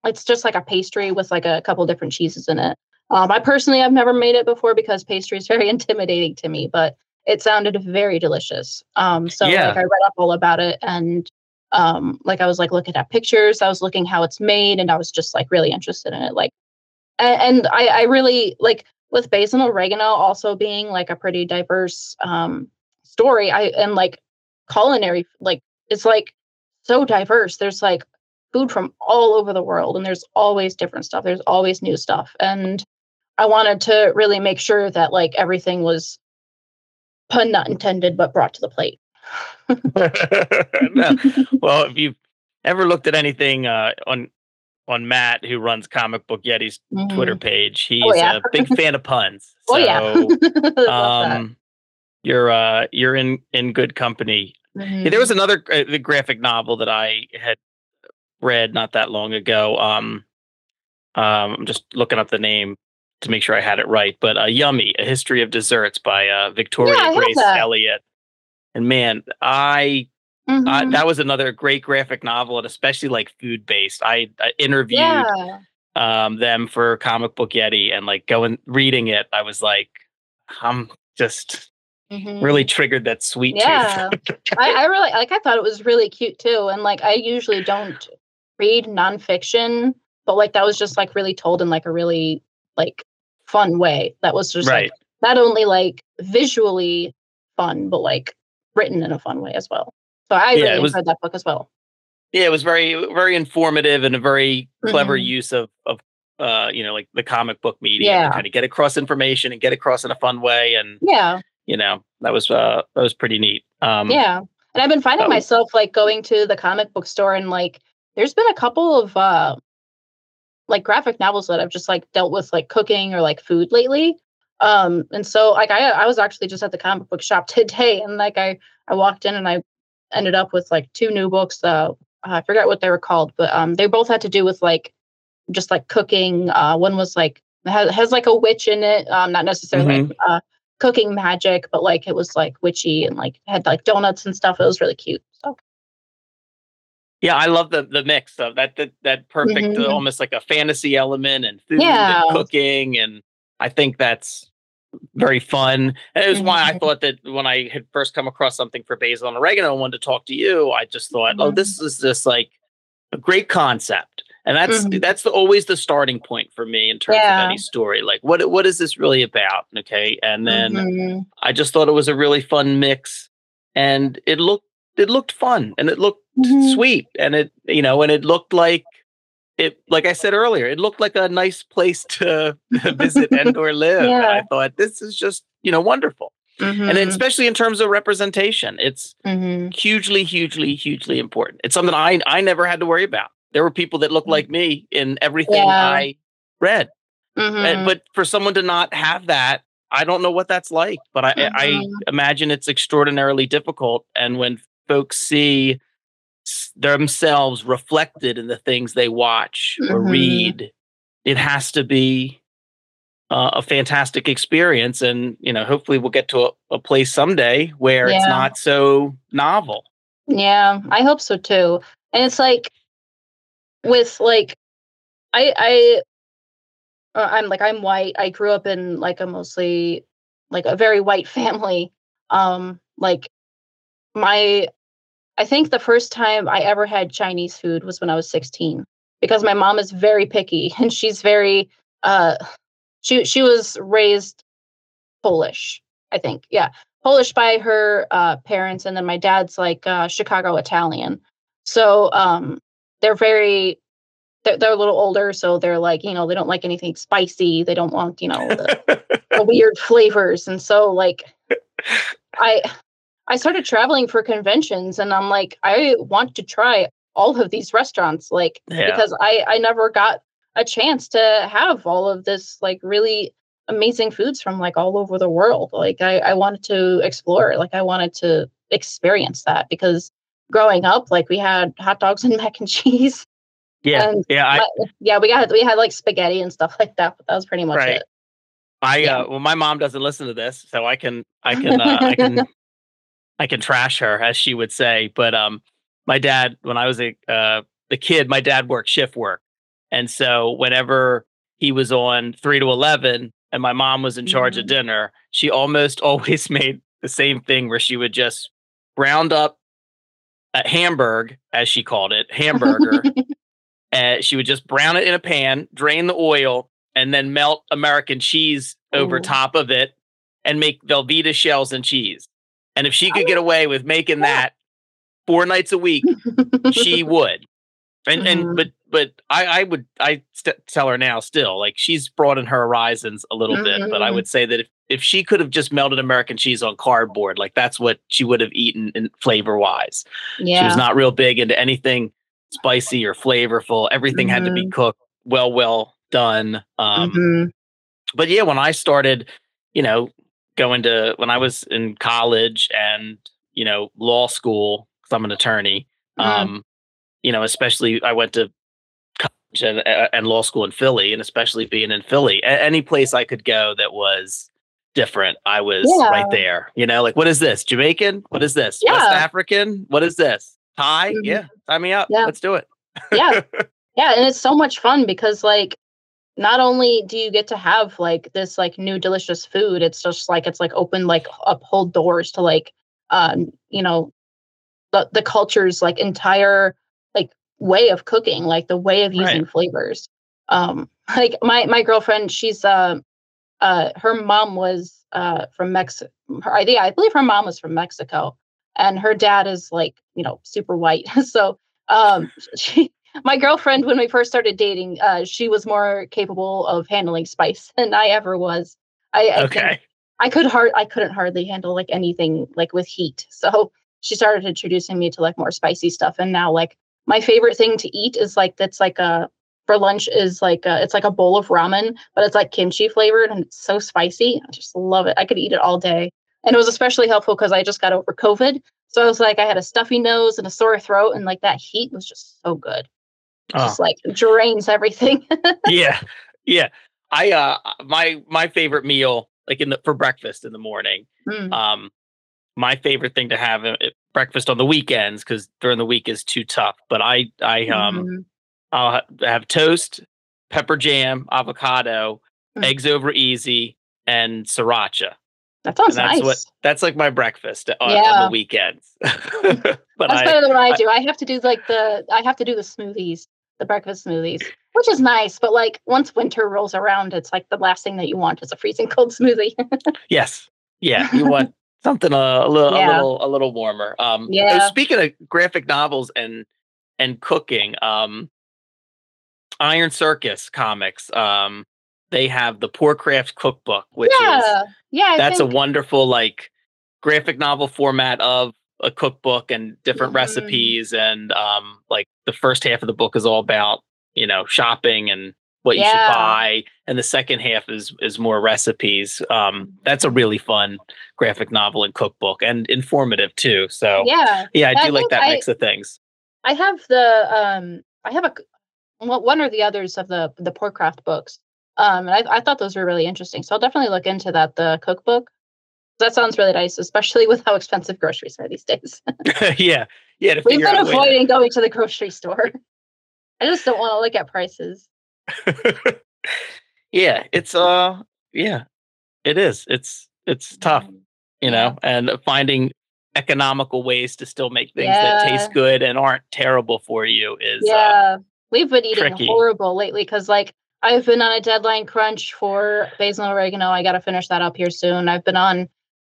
it's just like a pastry with like a couple different cheeses in it. Um I personally I've never made it before because pastry is very intimidating to me, but it sounded very delicious. Um so Yeah. like I read up all about it and um like I was like looking at pictures, I was looking how it's made and I was just like really interested in it. Like and, and I, I really like with basil and oregano also being like a pretty diverse um story i and like culinary like it's like so diverse there's like food from all over the world and there's always different stuff there's always new stuff and i wanted to really make sure that like everything was pun not intended but brought to the plate no. Well, if you've ever looked at anything uh, on on Matt, who runs Comic Book Yeti's Twitter Mhm. page, he's yeah. a big fan of puns. oh yeah So, Love that. um, you're uh, you're in in good company. Yeah, there was another uh, the graphic novel that I had read not that long ago. Um, um, I'm just looking up the name to make sure I had it right. But uh, "Yummy: A History of Desserts" by uh, Victoria Yeah, Grace. Elliott. And man, I, I Mhm. that was another great graphic novel, and especially like food based. I, I interviewed yeah um, them for Comic Book Yeti, and like going reading it, I was like, I'm just Mhm. really triggered that sweet Yeah. tooth. I, I really like I thought it was really cute too. And like I usually don't read nonfiction, but like that was just like really told in like a really like fun way. That was just right. like not only like visually fun, but like written in a fun way as well. So I Yeah, really was- enjoyed that book as well. yeah, it was very very informative and a very clever Mhm. use of of uh, you know like the comic book media Yeah. to kind of get across information and get across in a fun way, and Yeah. you know that was uh, that was pretty neat. Um, Yeah. And I've been finding Oh. myself like going to the comic book store and like there's been a couple of uh like graphic novels that I've just like dealt with like cooking or like food lately. Um and so like I I was actually just at the comic book shop today and like I I walked in and I ended up with like two new books uh I forget what they were called but um they both had to do with like just like cooking uh one was like has, has like a witch in it um not necessarily like uh cooking magic, but like it was like witchy and like had like donuts and stuff. It was really cute. So Yeah, I love the the mix of that that that perfect uh, Mhm. almost like a fantasy element and food Yeah. and cooking and I think that's very fun. And it was why I Mhm. thought that when I had first come across something for basil and oregano and wanted to talk to you, I just thought, oh, Mhm. this is just like a great concept. And that's Mhm. that's the, always the starting point for me in terms Yeah. of any story. Like what what is this really about? Okay. And then Mhm. I just thought it was a really fun mix and it looked it looked fun and it looked Mhm. sweet and it you know and it looked like it like I said earlier it looked like a nice place to visit and or live and I thought this is just you know wonderful and then Mhm. especially in terms of representation it's Mhm. hugely hugely hugely important it's something I I never had to worry about there were people that looked like me in everything Mm. Yeah. I read Mhm. and, but for someone to not have that, I don't know what that's like. But I, I Mhm. imagine it's extraordinarily difficult. And when folks see themselves reflected in the things they watch or Mhm. read, it has to be uh, a fantastic experience. And you know, hopefully, we'll get to a, a place someday where it's not so novel. Yeah, I hope so too. And it's like with like I I uh, I'm like I'm white. I grew up in like a mostly like a very white family. Um, like my, I think the first time I ever had Chinese food was when I was 16 because my mom is very picky and she's very, uh, she she was raised Polish, I think. Yeah, Polish by her uh, parents, and then my dad's like uh, Chicago Italian. So um, they're very they're, they're a little older, so they're like you know they don't like anything spicy. They don't want you know the, the weird flavors, and so like I I started traveling for conventions, and I'm like I want to try all of these restaurants, like yeah. because I I never got a chance to have all of this like really amazing foods from like all over the world. Like I, I wanted to explore, like I wanted to experience that because growing up, like we had hot dogs and mac and cheese. Yeah. And yeah. I, yeah. We got, we had like spaghetti and stuff like that, but that was pretty much right. it. I, yeah. uh, well, my mom doesn't listen to this, so I can, I can, uh, I can, I can trash her as she would say. But, um, my dad, when I was a, uh, the kid, my dad worked shift work. And so whenever he was on three to 11, and my mom was in charge mm-hmm. of dinner, she almost always made the same thing where she would just round up a hamburg, as she called it, hamburger. and she would just brown it in a pan, drain the oil, and then melt American cheese over Ooh. top of it and make Velveeta shells and cheese. And if she could get away with making that four nights a week, she would. And mm-hmm. and but but I I would I st- tell her now still like she's broadened her horizons a little mm-hmm. bit. But I mm-hmm. would say that if if she could have just melted American cheese on cardboard, like that's what she would have eaten in flavor wise. Yeah. She was not real big into anything spicy or flavorful. Everything mm-hmm. had to be mm-hmm. cooked well, well done. Um, mm-hmm. But yeah, when I started, you know, going to when I was in college and you know law school, because I'm an attorney. Mm-hmm. Um, you know, especially I went to college and, and law school in Philly, and especially being in Philly, any place I could go that was different, I was yeah. right there. You know, like what is this? Jamaican? What is this? Yeah. West African? What is this? Thai? Mm-hmm. Yeah, sign me up. Yeah. Let's do it. yeah, yeah, and it's so much fun because like not only do you get to have like this like new delicious food, it's just like it's like open like up whole doors to like um you know the the culture's like entire like way of cooking, like the way of using right. flavors. Um, like my my girlfriend, she's uh, uh, her mom was uh from Mexico. Her idea, I believe, her mom was from Mexico, and her dad is like you know super white. so um, she my girlfriend when we first started dating uh, she was more capable of handling spice than i ever was i, I okay i could hard i couldn't hardly handle like anything like with heat so she started introducing me to like more spicy stuff and now like my favorite thing to eat is like that's like a for lunch is like a, it's like a bowl of ramen, but it's like kimchi flavored and it's so spicy. I just love it. I could eat it all day. And it was especially helpful because I just got over COVID. So I was like, I had a stuffy nose and a sore throat, and like that heat was just so good. Oh. Just like drains everything. yeah. Yeah. I uh my my favorite meal, like in the for breakfast in the morning. Mm. Um my favorite thing to have at uh, breakfast on the weekends because during the week is too tough. But I I um mm-hmm. I'll ha- have toast, pepper jam, avocado, mm. eggs over easy, and sriracha. That sounds that's nice. What, that's like my breakfast on, yeah. on the weekends. but that's I, better than what I, I do. I have to do like the I have to do the smoothies, the breakfast smoothies, which is nice. But like once winter rolls around, it's like the last thing that you want is a freezing cold smoothie. yes. Yeah. You want something a, a little yeah. a little a little warmer. Um, uh, yeah. Speaking of graphic novels and and cooking, um, Iron Circus comics. Um, they have the Poorcraft Cookbook, which yeah. is yeah, I that's think... a wonderful like graphic novel format of a cookbook and different mm-hmm. recipes and um like the first half of the book is all about you know shopping and what yeah. you should buy and the second half is is more recipes um that's a really fun graphic novel and cookbook and informative too so yeah yeah i, I do like that I, mix of things i have the um i have a one or the others of the the Poorcraft books um and I, I thought those were really interesting so i'll definitely look into that the cookbook that sounds really nice especially with how expensive groceries are these days yeah yeah we've been avoiding going to the grocery store i just don't want to look at prices yeah, it's uh yeah. It is. It's It's tough, you know, and finding economical ways to still make things that taste good and aren't terrible for you is uh, yeah, we've been eating tricky. horrible lately because like I've been on a deadline crunch for basil and oregano. I got to finish that up here soon. I've been on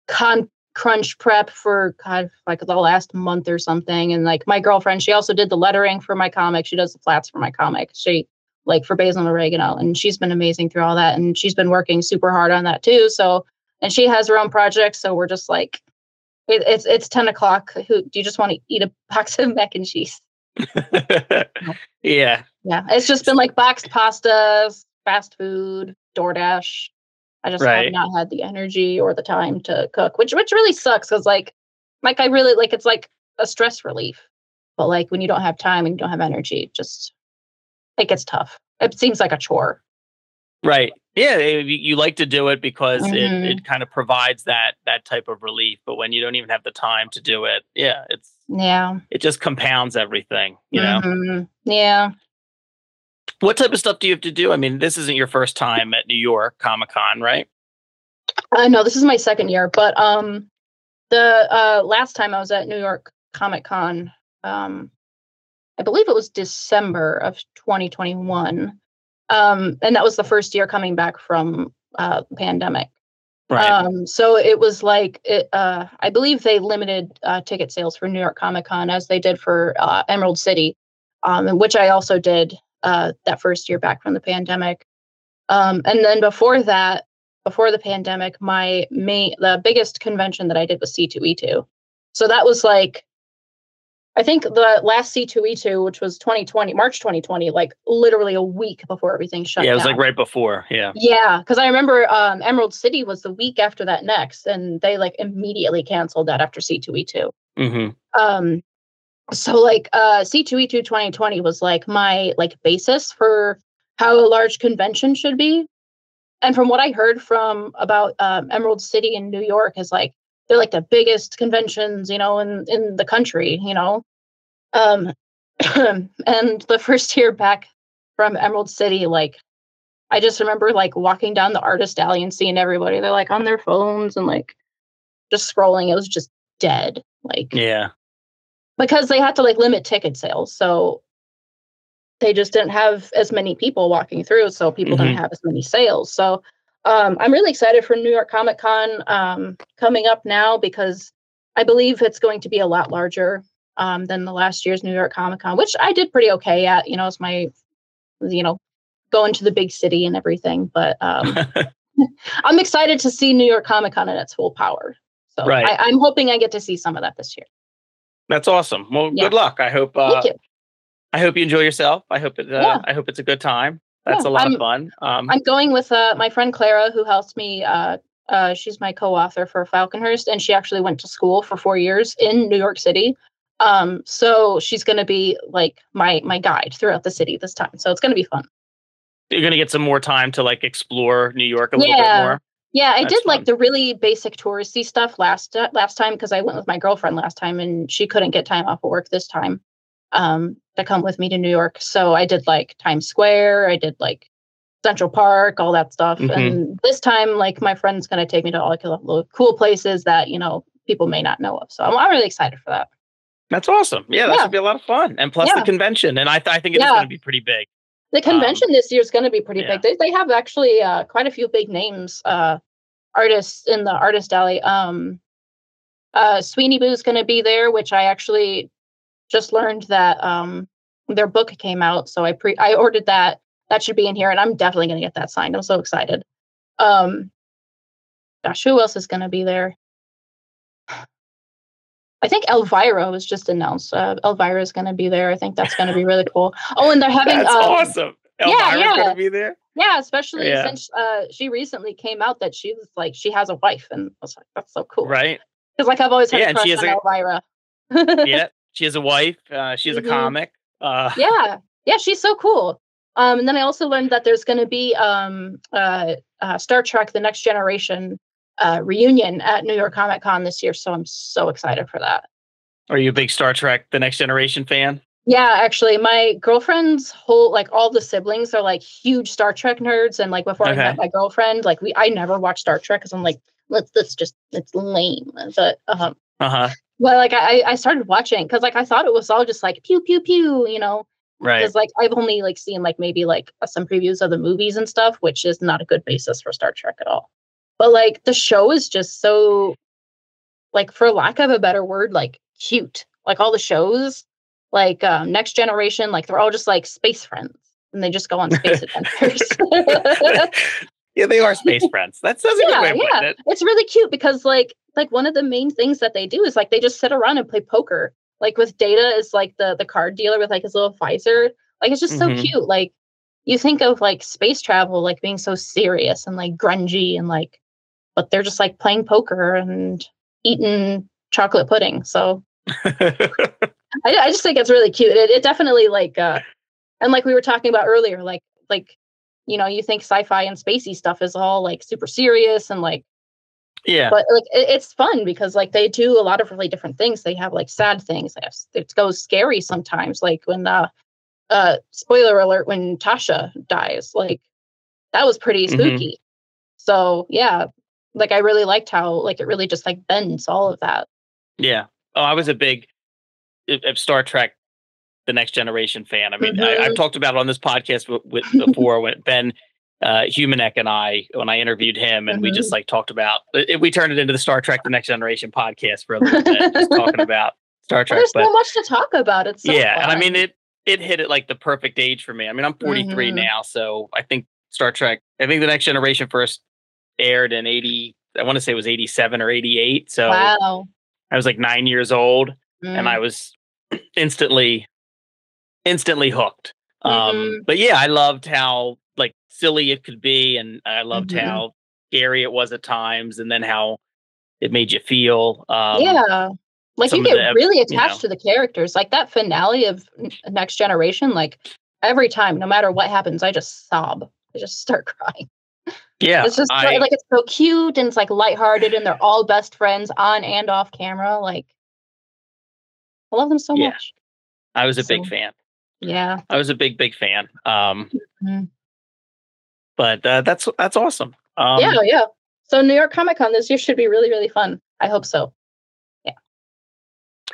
con crunch prep for God like the last month or something. And like my girlfriend, she also did the lettering for my comic. She does the flats for my comic. She like for basil and oregano, and she's been amazing through all that. And she's been working super hard on that too. So and she has her own project. So we're just like. It, it's it's ten o'clock. Who do you just want to eat a box of mac and cheese? yeah. Yeah, it's just been like boxed pastas, fast food, DoorDash. I just Right. have not had the energy or the time to cook, which which really sucks because like like I really like it's like a stress relief. But like when you don't have time and you don't have energy, it just it gets tough. It seems like a chore. Right. Yeah, eh, you like to do it because Mhm. it, it kind of provides that that type of relief. But when you don't even have the time to do it, yeah, it's Yeah. it just compounds everything. You know, Mhm. Yeah. What type of stuff do you have to do? I mean, this isn't your first time at New York Comic Con, right? Uh, no, this is my second year, but um, the uh, last time I was at New York Comic Con, um, I believe it was December of 2021, um, and that was the first year coming back from uh, the pandemic. Right. Um, so it was like it, uh, I believe they limited uh, ticket sales for New York Comic Con as they did for uh, Emerald City, um, which I also did uh, that first year back from the pandemic. Um, and then before that, before the pandemic, my main the biggest convention that I did was C2E2. So that was like I think the last C2E2, which was 2020, March 2020, like literally a week before everything shut yeah, it was down. like right before. Yeah. Yeah, because I remember um, Emerald City was the week after that next, and they like immediately canceled that after C2E2. hmm Um, so like uh, C2E2 2020 was like my like basis for how a large convention should be. And from what I heard from about um, Emerald City in New York is like they're like the biggest conventions, you know, in in the country, you know. Um, and the first year back from Emerald City, like I just remember like walking down the artist alley and seeing everybody. They're like on their phones and like just scrolling. It was just dead. Like Yeah. Because they had to like limit ticket sales. So they just didn't have as many people walking through. So people didn't have as many sales. So um, I'm really excited for New York Comic Con um, coming up now because I believe it's going to be a lot larger um, than the last year's New York Comic Con, which I did pretty okay at. You know, it's my, you know, going to the big city and everything. But um, I'm excited to see New York Comic Con in its full power. So Right. I, I'm hoping I get to see some of that this year. That's awesome. Well, Yeah. good luck. I hope. Uh, Thank you. I hope you enjoy yourself. I hope it. Uh, Yeah. I hope it's a good time. That's Yeah, a lot I'm- of fun. Um, I'm going with uh, my friend Clara, who helps me. Uh, uh, she's my co-author for Falconhurst, and she actually went to school for four years in New York City. Um, so she's going to be like my my guide throughout the city this time. So it's going to be fun. you're gonna get some more time to like explore New York a little bit more. Yeah, I That's did like the really basic touristy stuff last uh, last time because I went with my girlfriend last time, and she couldn't get time off of work this time um, to come with me to New York. So I did like Times Square, I did like Central Park, all that stuff. Mhm. And this time, like my friend's gonna take me to all the cool places that you know people may not know of. So I'm, I'm really excited for that. That's awesome. Yeah, that Yeah. should be a lot of fun. And plus the convention, and I th- I think it's Yeah. gonna be pretty big. The convention this year is going to be pretty yeah. big. They, they have actually uh, quite a few big names, uh, artists in the artist alley. Um, uh, Sweeney Boo's going to be there, which I actually just learned that um, their book came out, so I pre I ordered that. That should be in here, and I'm definitely going to get that signed. I'm so excited. Um, gosh, who else is going to be there? I think Elvira was just announced. Uh, Elvira is going to be there. I think that's going to be really cool. Oh, and they're having That's um, awesome. yeah, Elvira's yeah. gonna be there. yeah, especially Yeah. since uh, she recently came out that she was like she has a wife, and I was like, that's so cool, Right. Because like I've always had Yeah, a she crush has on a- Elvira. yeah. She has a wife. Uh, she has Mhm. a comic. Uh, yeah, yeah, she's so cool. Um, and then I also learned that there's going to be um, uh, uh, Star Trek: The Next Generation uh, reunion at New York Comic Con this year, so I'm so excited for that. Are you a big Star Trek: The Next Generation fan? Yeah, actually, my girlfriend's whole like all the siblings are like huge Star Trek nerds, and like before I met my girlfriend, like we I never watched Star Trek because I'm like let's this just it's lame. But um Uh-huh. well like I I started watching because like I thought it was all just like pew pew pew, you know. Right. Because like I've only like seen like maybe like some previews of the movies and stuff, which is not a good basis for Star Trek at all. But like the show is just so like for lack of a better word, like cute. Like all the shows, like um, Next Generation, like they're all just like space friends and they just go on space adventures. yeah, they are space friends. That's, that's a good yeah, way yeah. it. It's really cute because like like one of the main things that they do is like they just sit around and play poker. Like with Data is like the the card dealer with like his little visor. Like it's just Mhm. so cute. Like you think of like space travel like being so serious and like grungy and like but they're just like playing poker and eating chocolate pudding. So I, I just think it's really cute. It, it definitely like uh and like we were talking about earlier, like like you know, you think sci-fi and spacey stuff is all like super serious and like yeah. but like it, it's fun because like they do a lot of really different things. They have like sad things. Have, it goes scary sometimes. Like when uh uh spoiler alert when Tasha dies, like that was pretty Mhm. spooky. So yeah, like I really liked how like it really just like bends all of that. Yeah. Oh, I was a big Star Trek, the Next Generation fan. I mean, I, I've Mhm. talked about it on this podcast with, with before when Ben uh, Humanek and I, when I interviewed him, and we Mhm. just like talked about. It, we turned it into the Star Trek, the Next Generation podcast for a little bit, just talking about Star Well, Trek. there's But so much to talk about. It's so yeah, and I mean it. It hit it like the perfect age for me. I mean, I'm 43 Mhm. now, so I think Star Trek. I think the Next Generation first aired in 80. I want to say it was 87 or 88. So wow. I was like nine years old and Mm. I was instantly instantly hooked. Um Mhm. but yeah, I loved how like silly it could be and I loved Mhm. how scary it was at times and then how it made you feel. Um yeah. Like you get the really you attached know. to the characters. Like that finale of Next Generation, like every time, no matter what happens, I just sob. I just start crying. Yeah, it's just I, like it's so cute and it's like lighthearted and they're all best friends on and off camera. Like I love them so Yeah. much. I was a big fan. Yeah. I was a big, big fan. Um Mhm. but uh, that's that's awesome. Um yeah, yeah. So New York Comic Con this year should be really, really fun. I hope so. Yeah.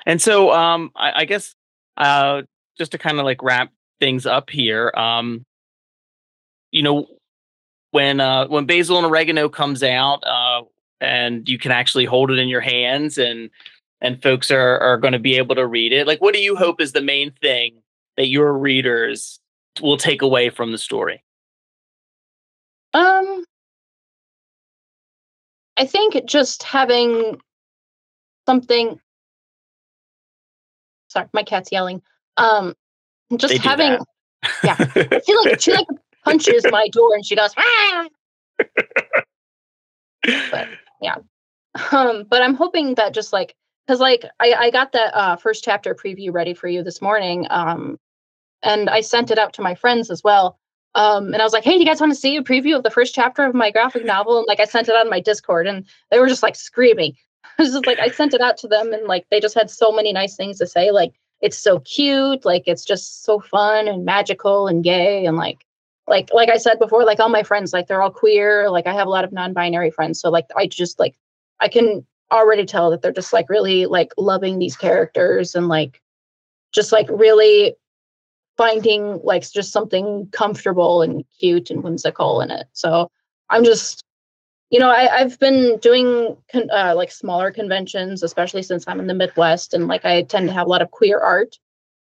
And so um I, I guess uh just to kind of like wrap things up here, um you know when uh when basil and oregano comes out uh and you can actually hold it in your hands and and folks are are going to be able to read it. Like what do you hope is the main thing that your readers will take away from the story? Um, I think just having something. Sorry, my cat's yelling. Um, just having. that. yeah. I feel like she like punches my door and she goes. "Ah!" But yeah, um, but I'm hoping that just like because like I I got that uh first chapter preview ready for you this morning. Um, and I sent it out to my friends as well. Um, and I was like, hey, do you guys want to see a preview of the first chapter of my graphic novel? And like, I sent it on my Discord and they were just like screaming. I was just like, I sent it out to them and like, they just had so many nice things to say. Like, it's so cute. Like, it's just so fun and magical and gay. And like, like, like I said before, like all my friends, like they're all queer. Like I have a lot of non-binary friends. So like, I just like, I can already tell that they're just like really like loving these characters and like, just like really finding like just something comfortable and cute and whimsical in it. So I'm just, you know, I, I've been doing con- uh, like smaller conventions, especially since I'm in the Midwest, and like I tend to have a lot of queer art.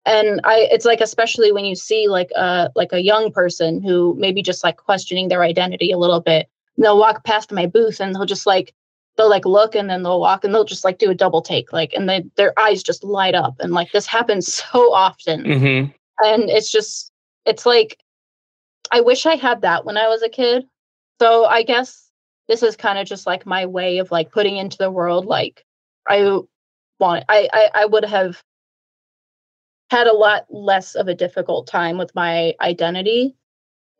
And I, it's like especially when you see like a like a young person who maybe just like questioning their identity a little bit, and they'll walk past my booth and they'll just like they'll like look and then they'll walk and they'll just like do a double take, like, and they their eyes just light up, and like this happens so often. Mm-hmm. and it's just it's like i wish i had that when i was a kid. So i guess this is kind of just like my way of like putting into the world like i want I, I i would have had a lot less of a difficult time with my identity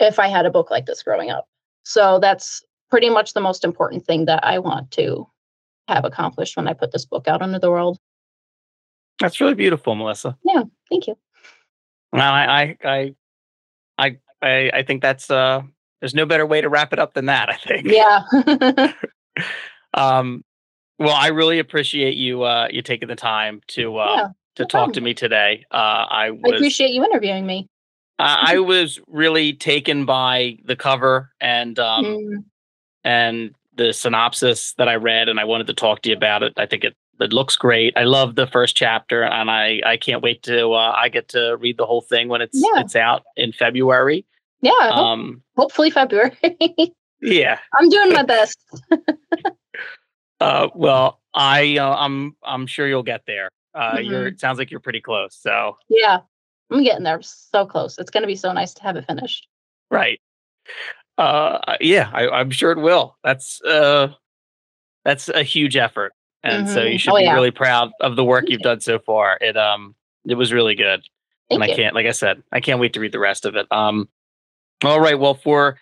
if i had a book like this growing up so that's pretty much the most important thing that i want to have accomplished when i put this book out into the world That's really beautiful, Melissa. Yeah, thank you Well, I, I, I, I, I, think that's uh, there's no better way to wrap it up than that. I think. yeah Um, well, I really appreciate you uh, you taking the time to uh, Yeah, to talk to me today. Uh, I I appreciate you interviewing me. I, I was really taken by the cover and um, Mm, and the synopsis that I read, and I wanted to talk to you about it. I think it it looks great. I love the first chapter, and I I can't wait to uh, I get to read the whole thing when it's Yeah. it's out in February. yeah, hope- Um, hopefully February. yeah. I'm doing my best. Uh, well, I uh, I'm I'm sure you'll get there. Uh, You're Mhm. it sounds like you're pretty close. So Yeah, I'm getting there. So close. It's going to be so nice to have it finished. right. Uh, yeah, I, I'm sure it will. That's uh, that's a huge effort, and so you Mhm. should Oh, be yeah. really proud of the work Thank you've you. done so far. It um it was really good. Thank and you. I can't, like I said, I can't wait to read the rest of it. Um, all right. Well, for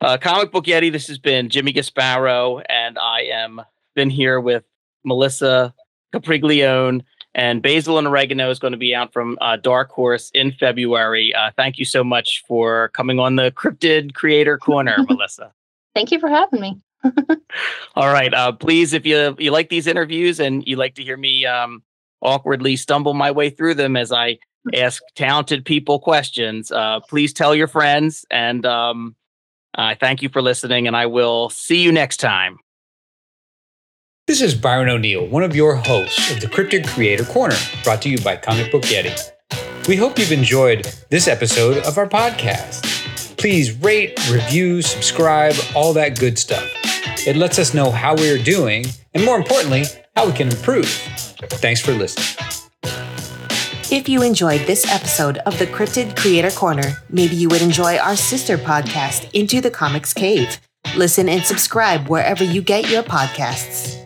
uh, Comic Book Yeti, this has been Jimmy Gaspero, and I am been here with Melissa Capriglione, and Basil and Oregano is going to be out from uh, Dark Horse in February. Uh, thank you so much for coming on the Cryptid Creator Corner, Melissa. Thank you for having me. All right. Uh, please, if you you like these interviews and you like to hear me um, awkwardly stumble my way through them as I ask talented people questions, uh, please tell your friends. And um, I thank you for listening. And I will see you next time. This is Byron O'Neill, one of your hosts of the Cryptid Creator Corner, brought to you by Comic Book Yeti. We hope you've enjoyed this episode of our podcast. Please rate, review, subscribe, all that good stuff. It lets us know how we are doing, and more importantly, how we can improve. Thanks for listening. If you enjoyed this episode of the Cryptid Creator Corner, maybe you would enjoy our sister podcast, Into the Comics Cave. Listen and subscribe wherever you get your podcasts.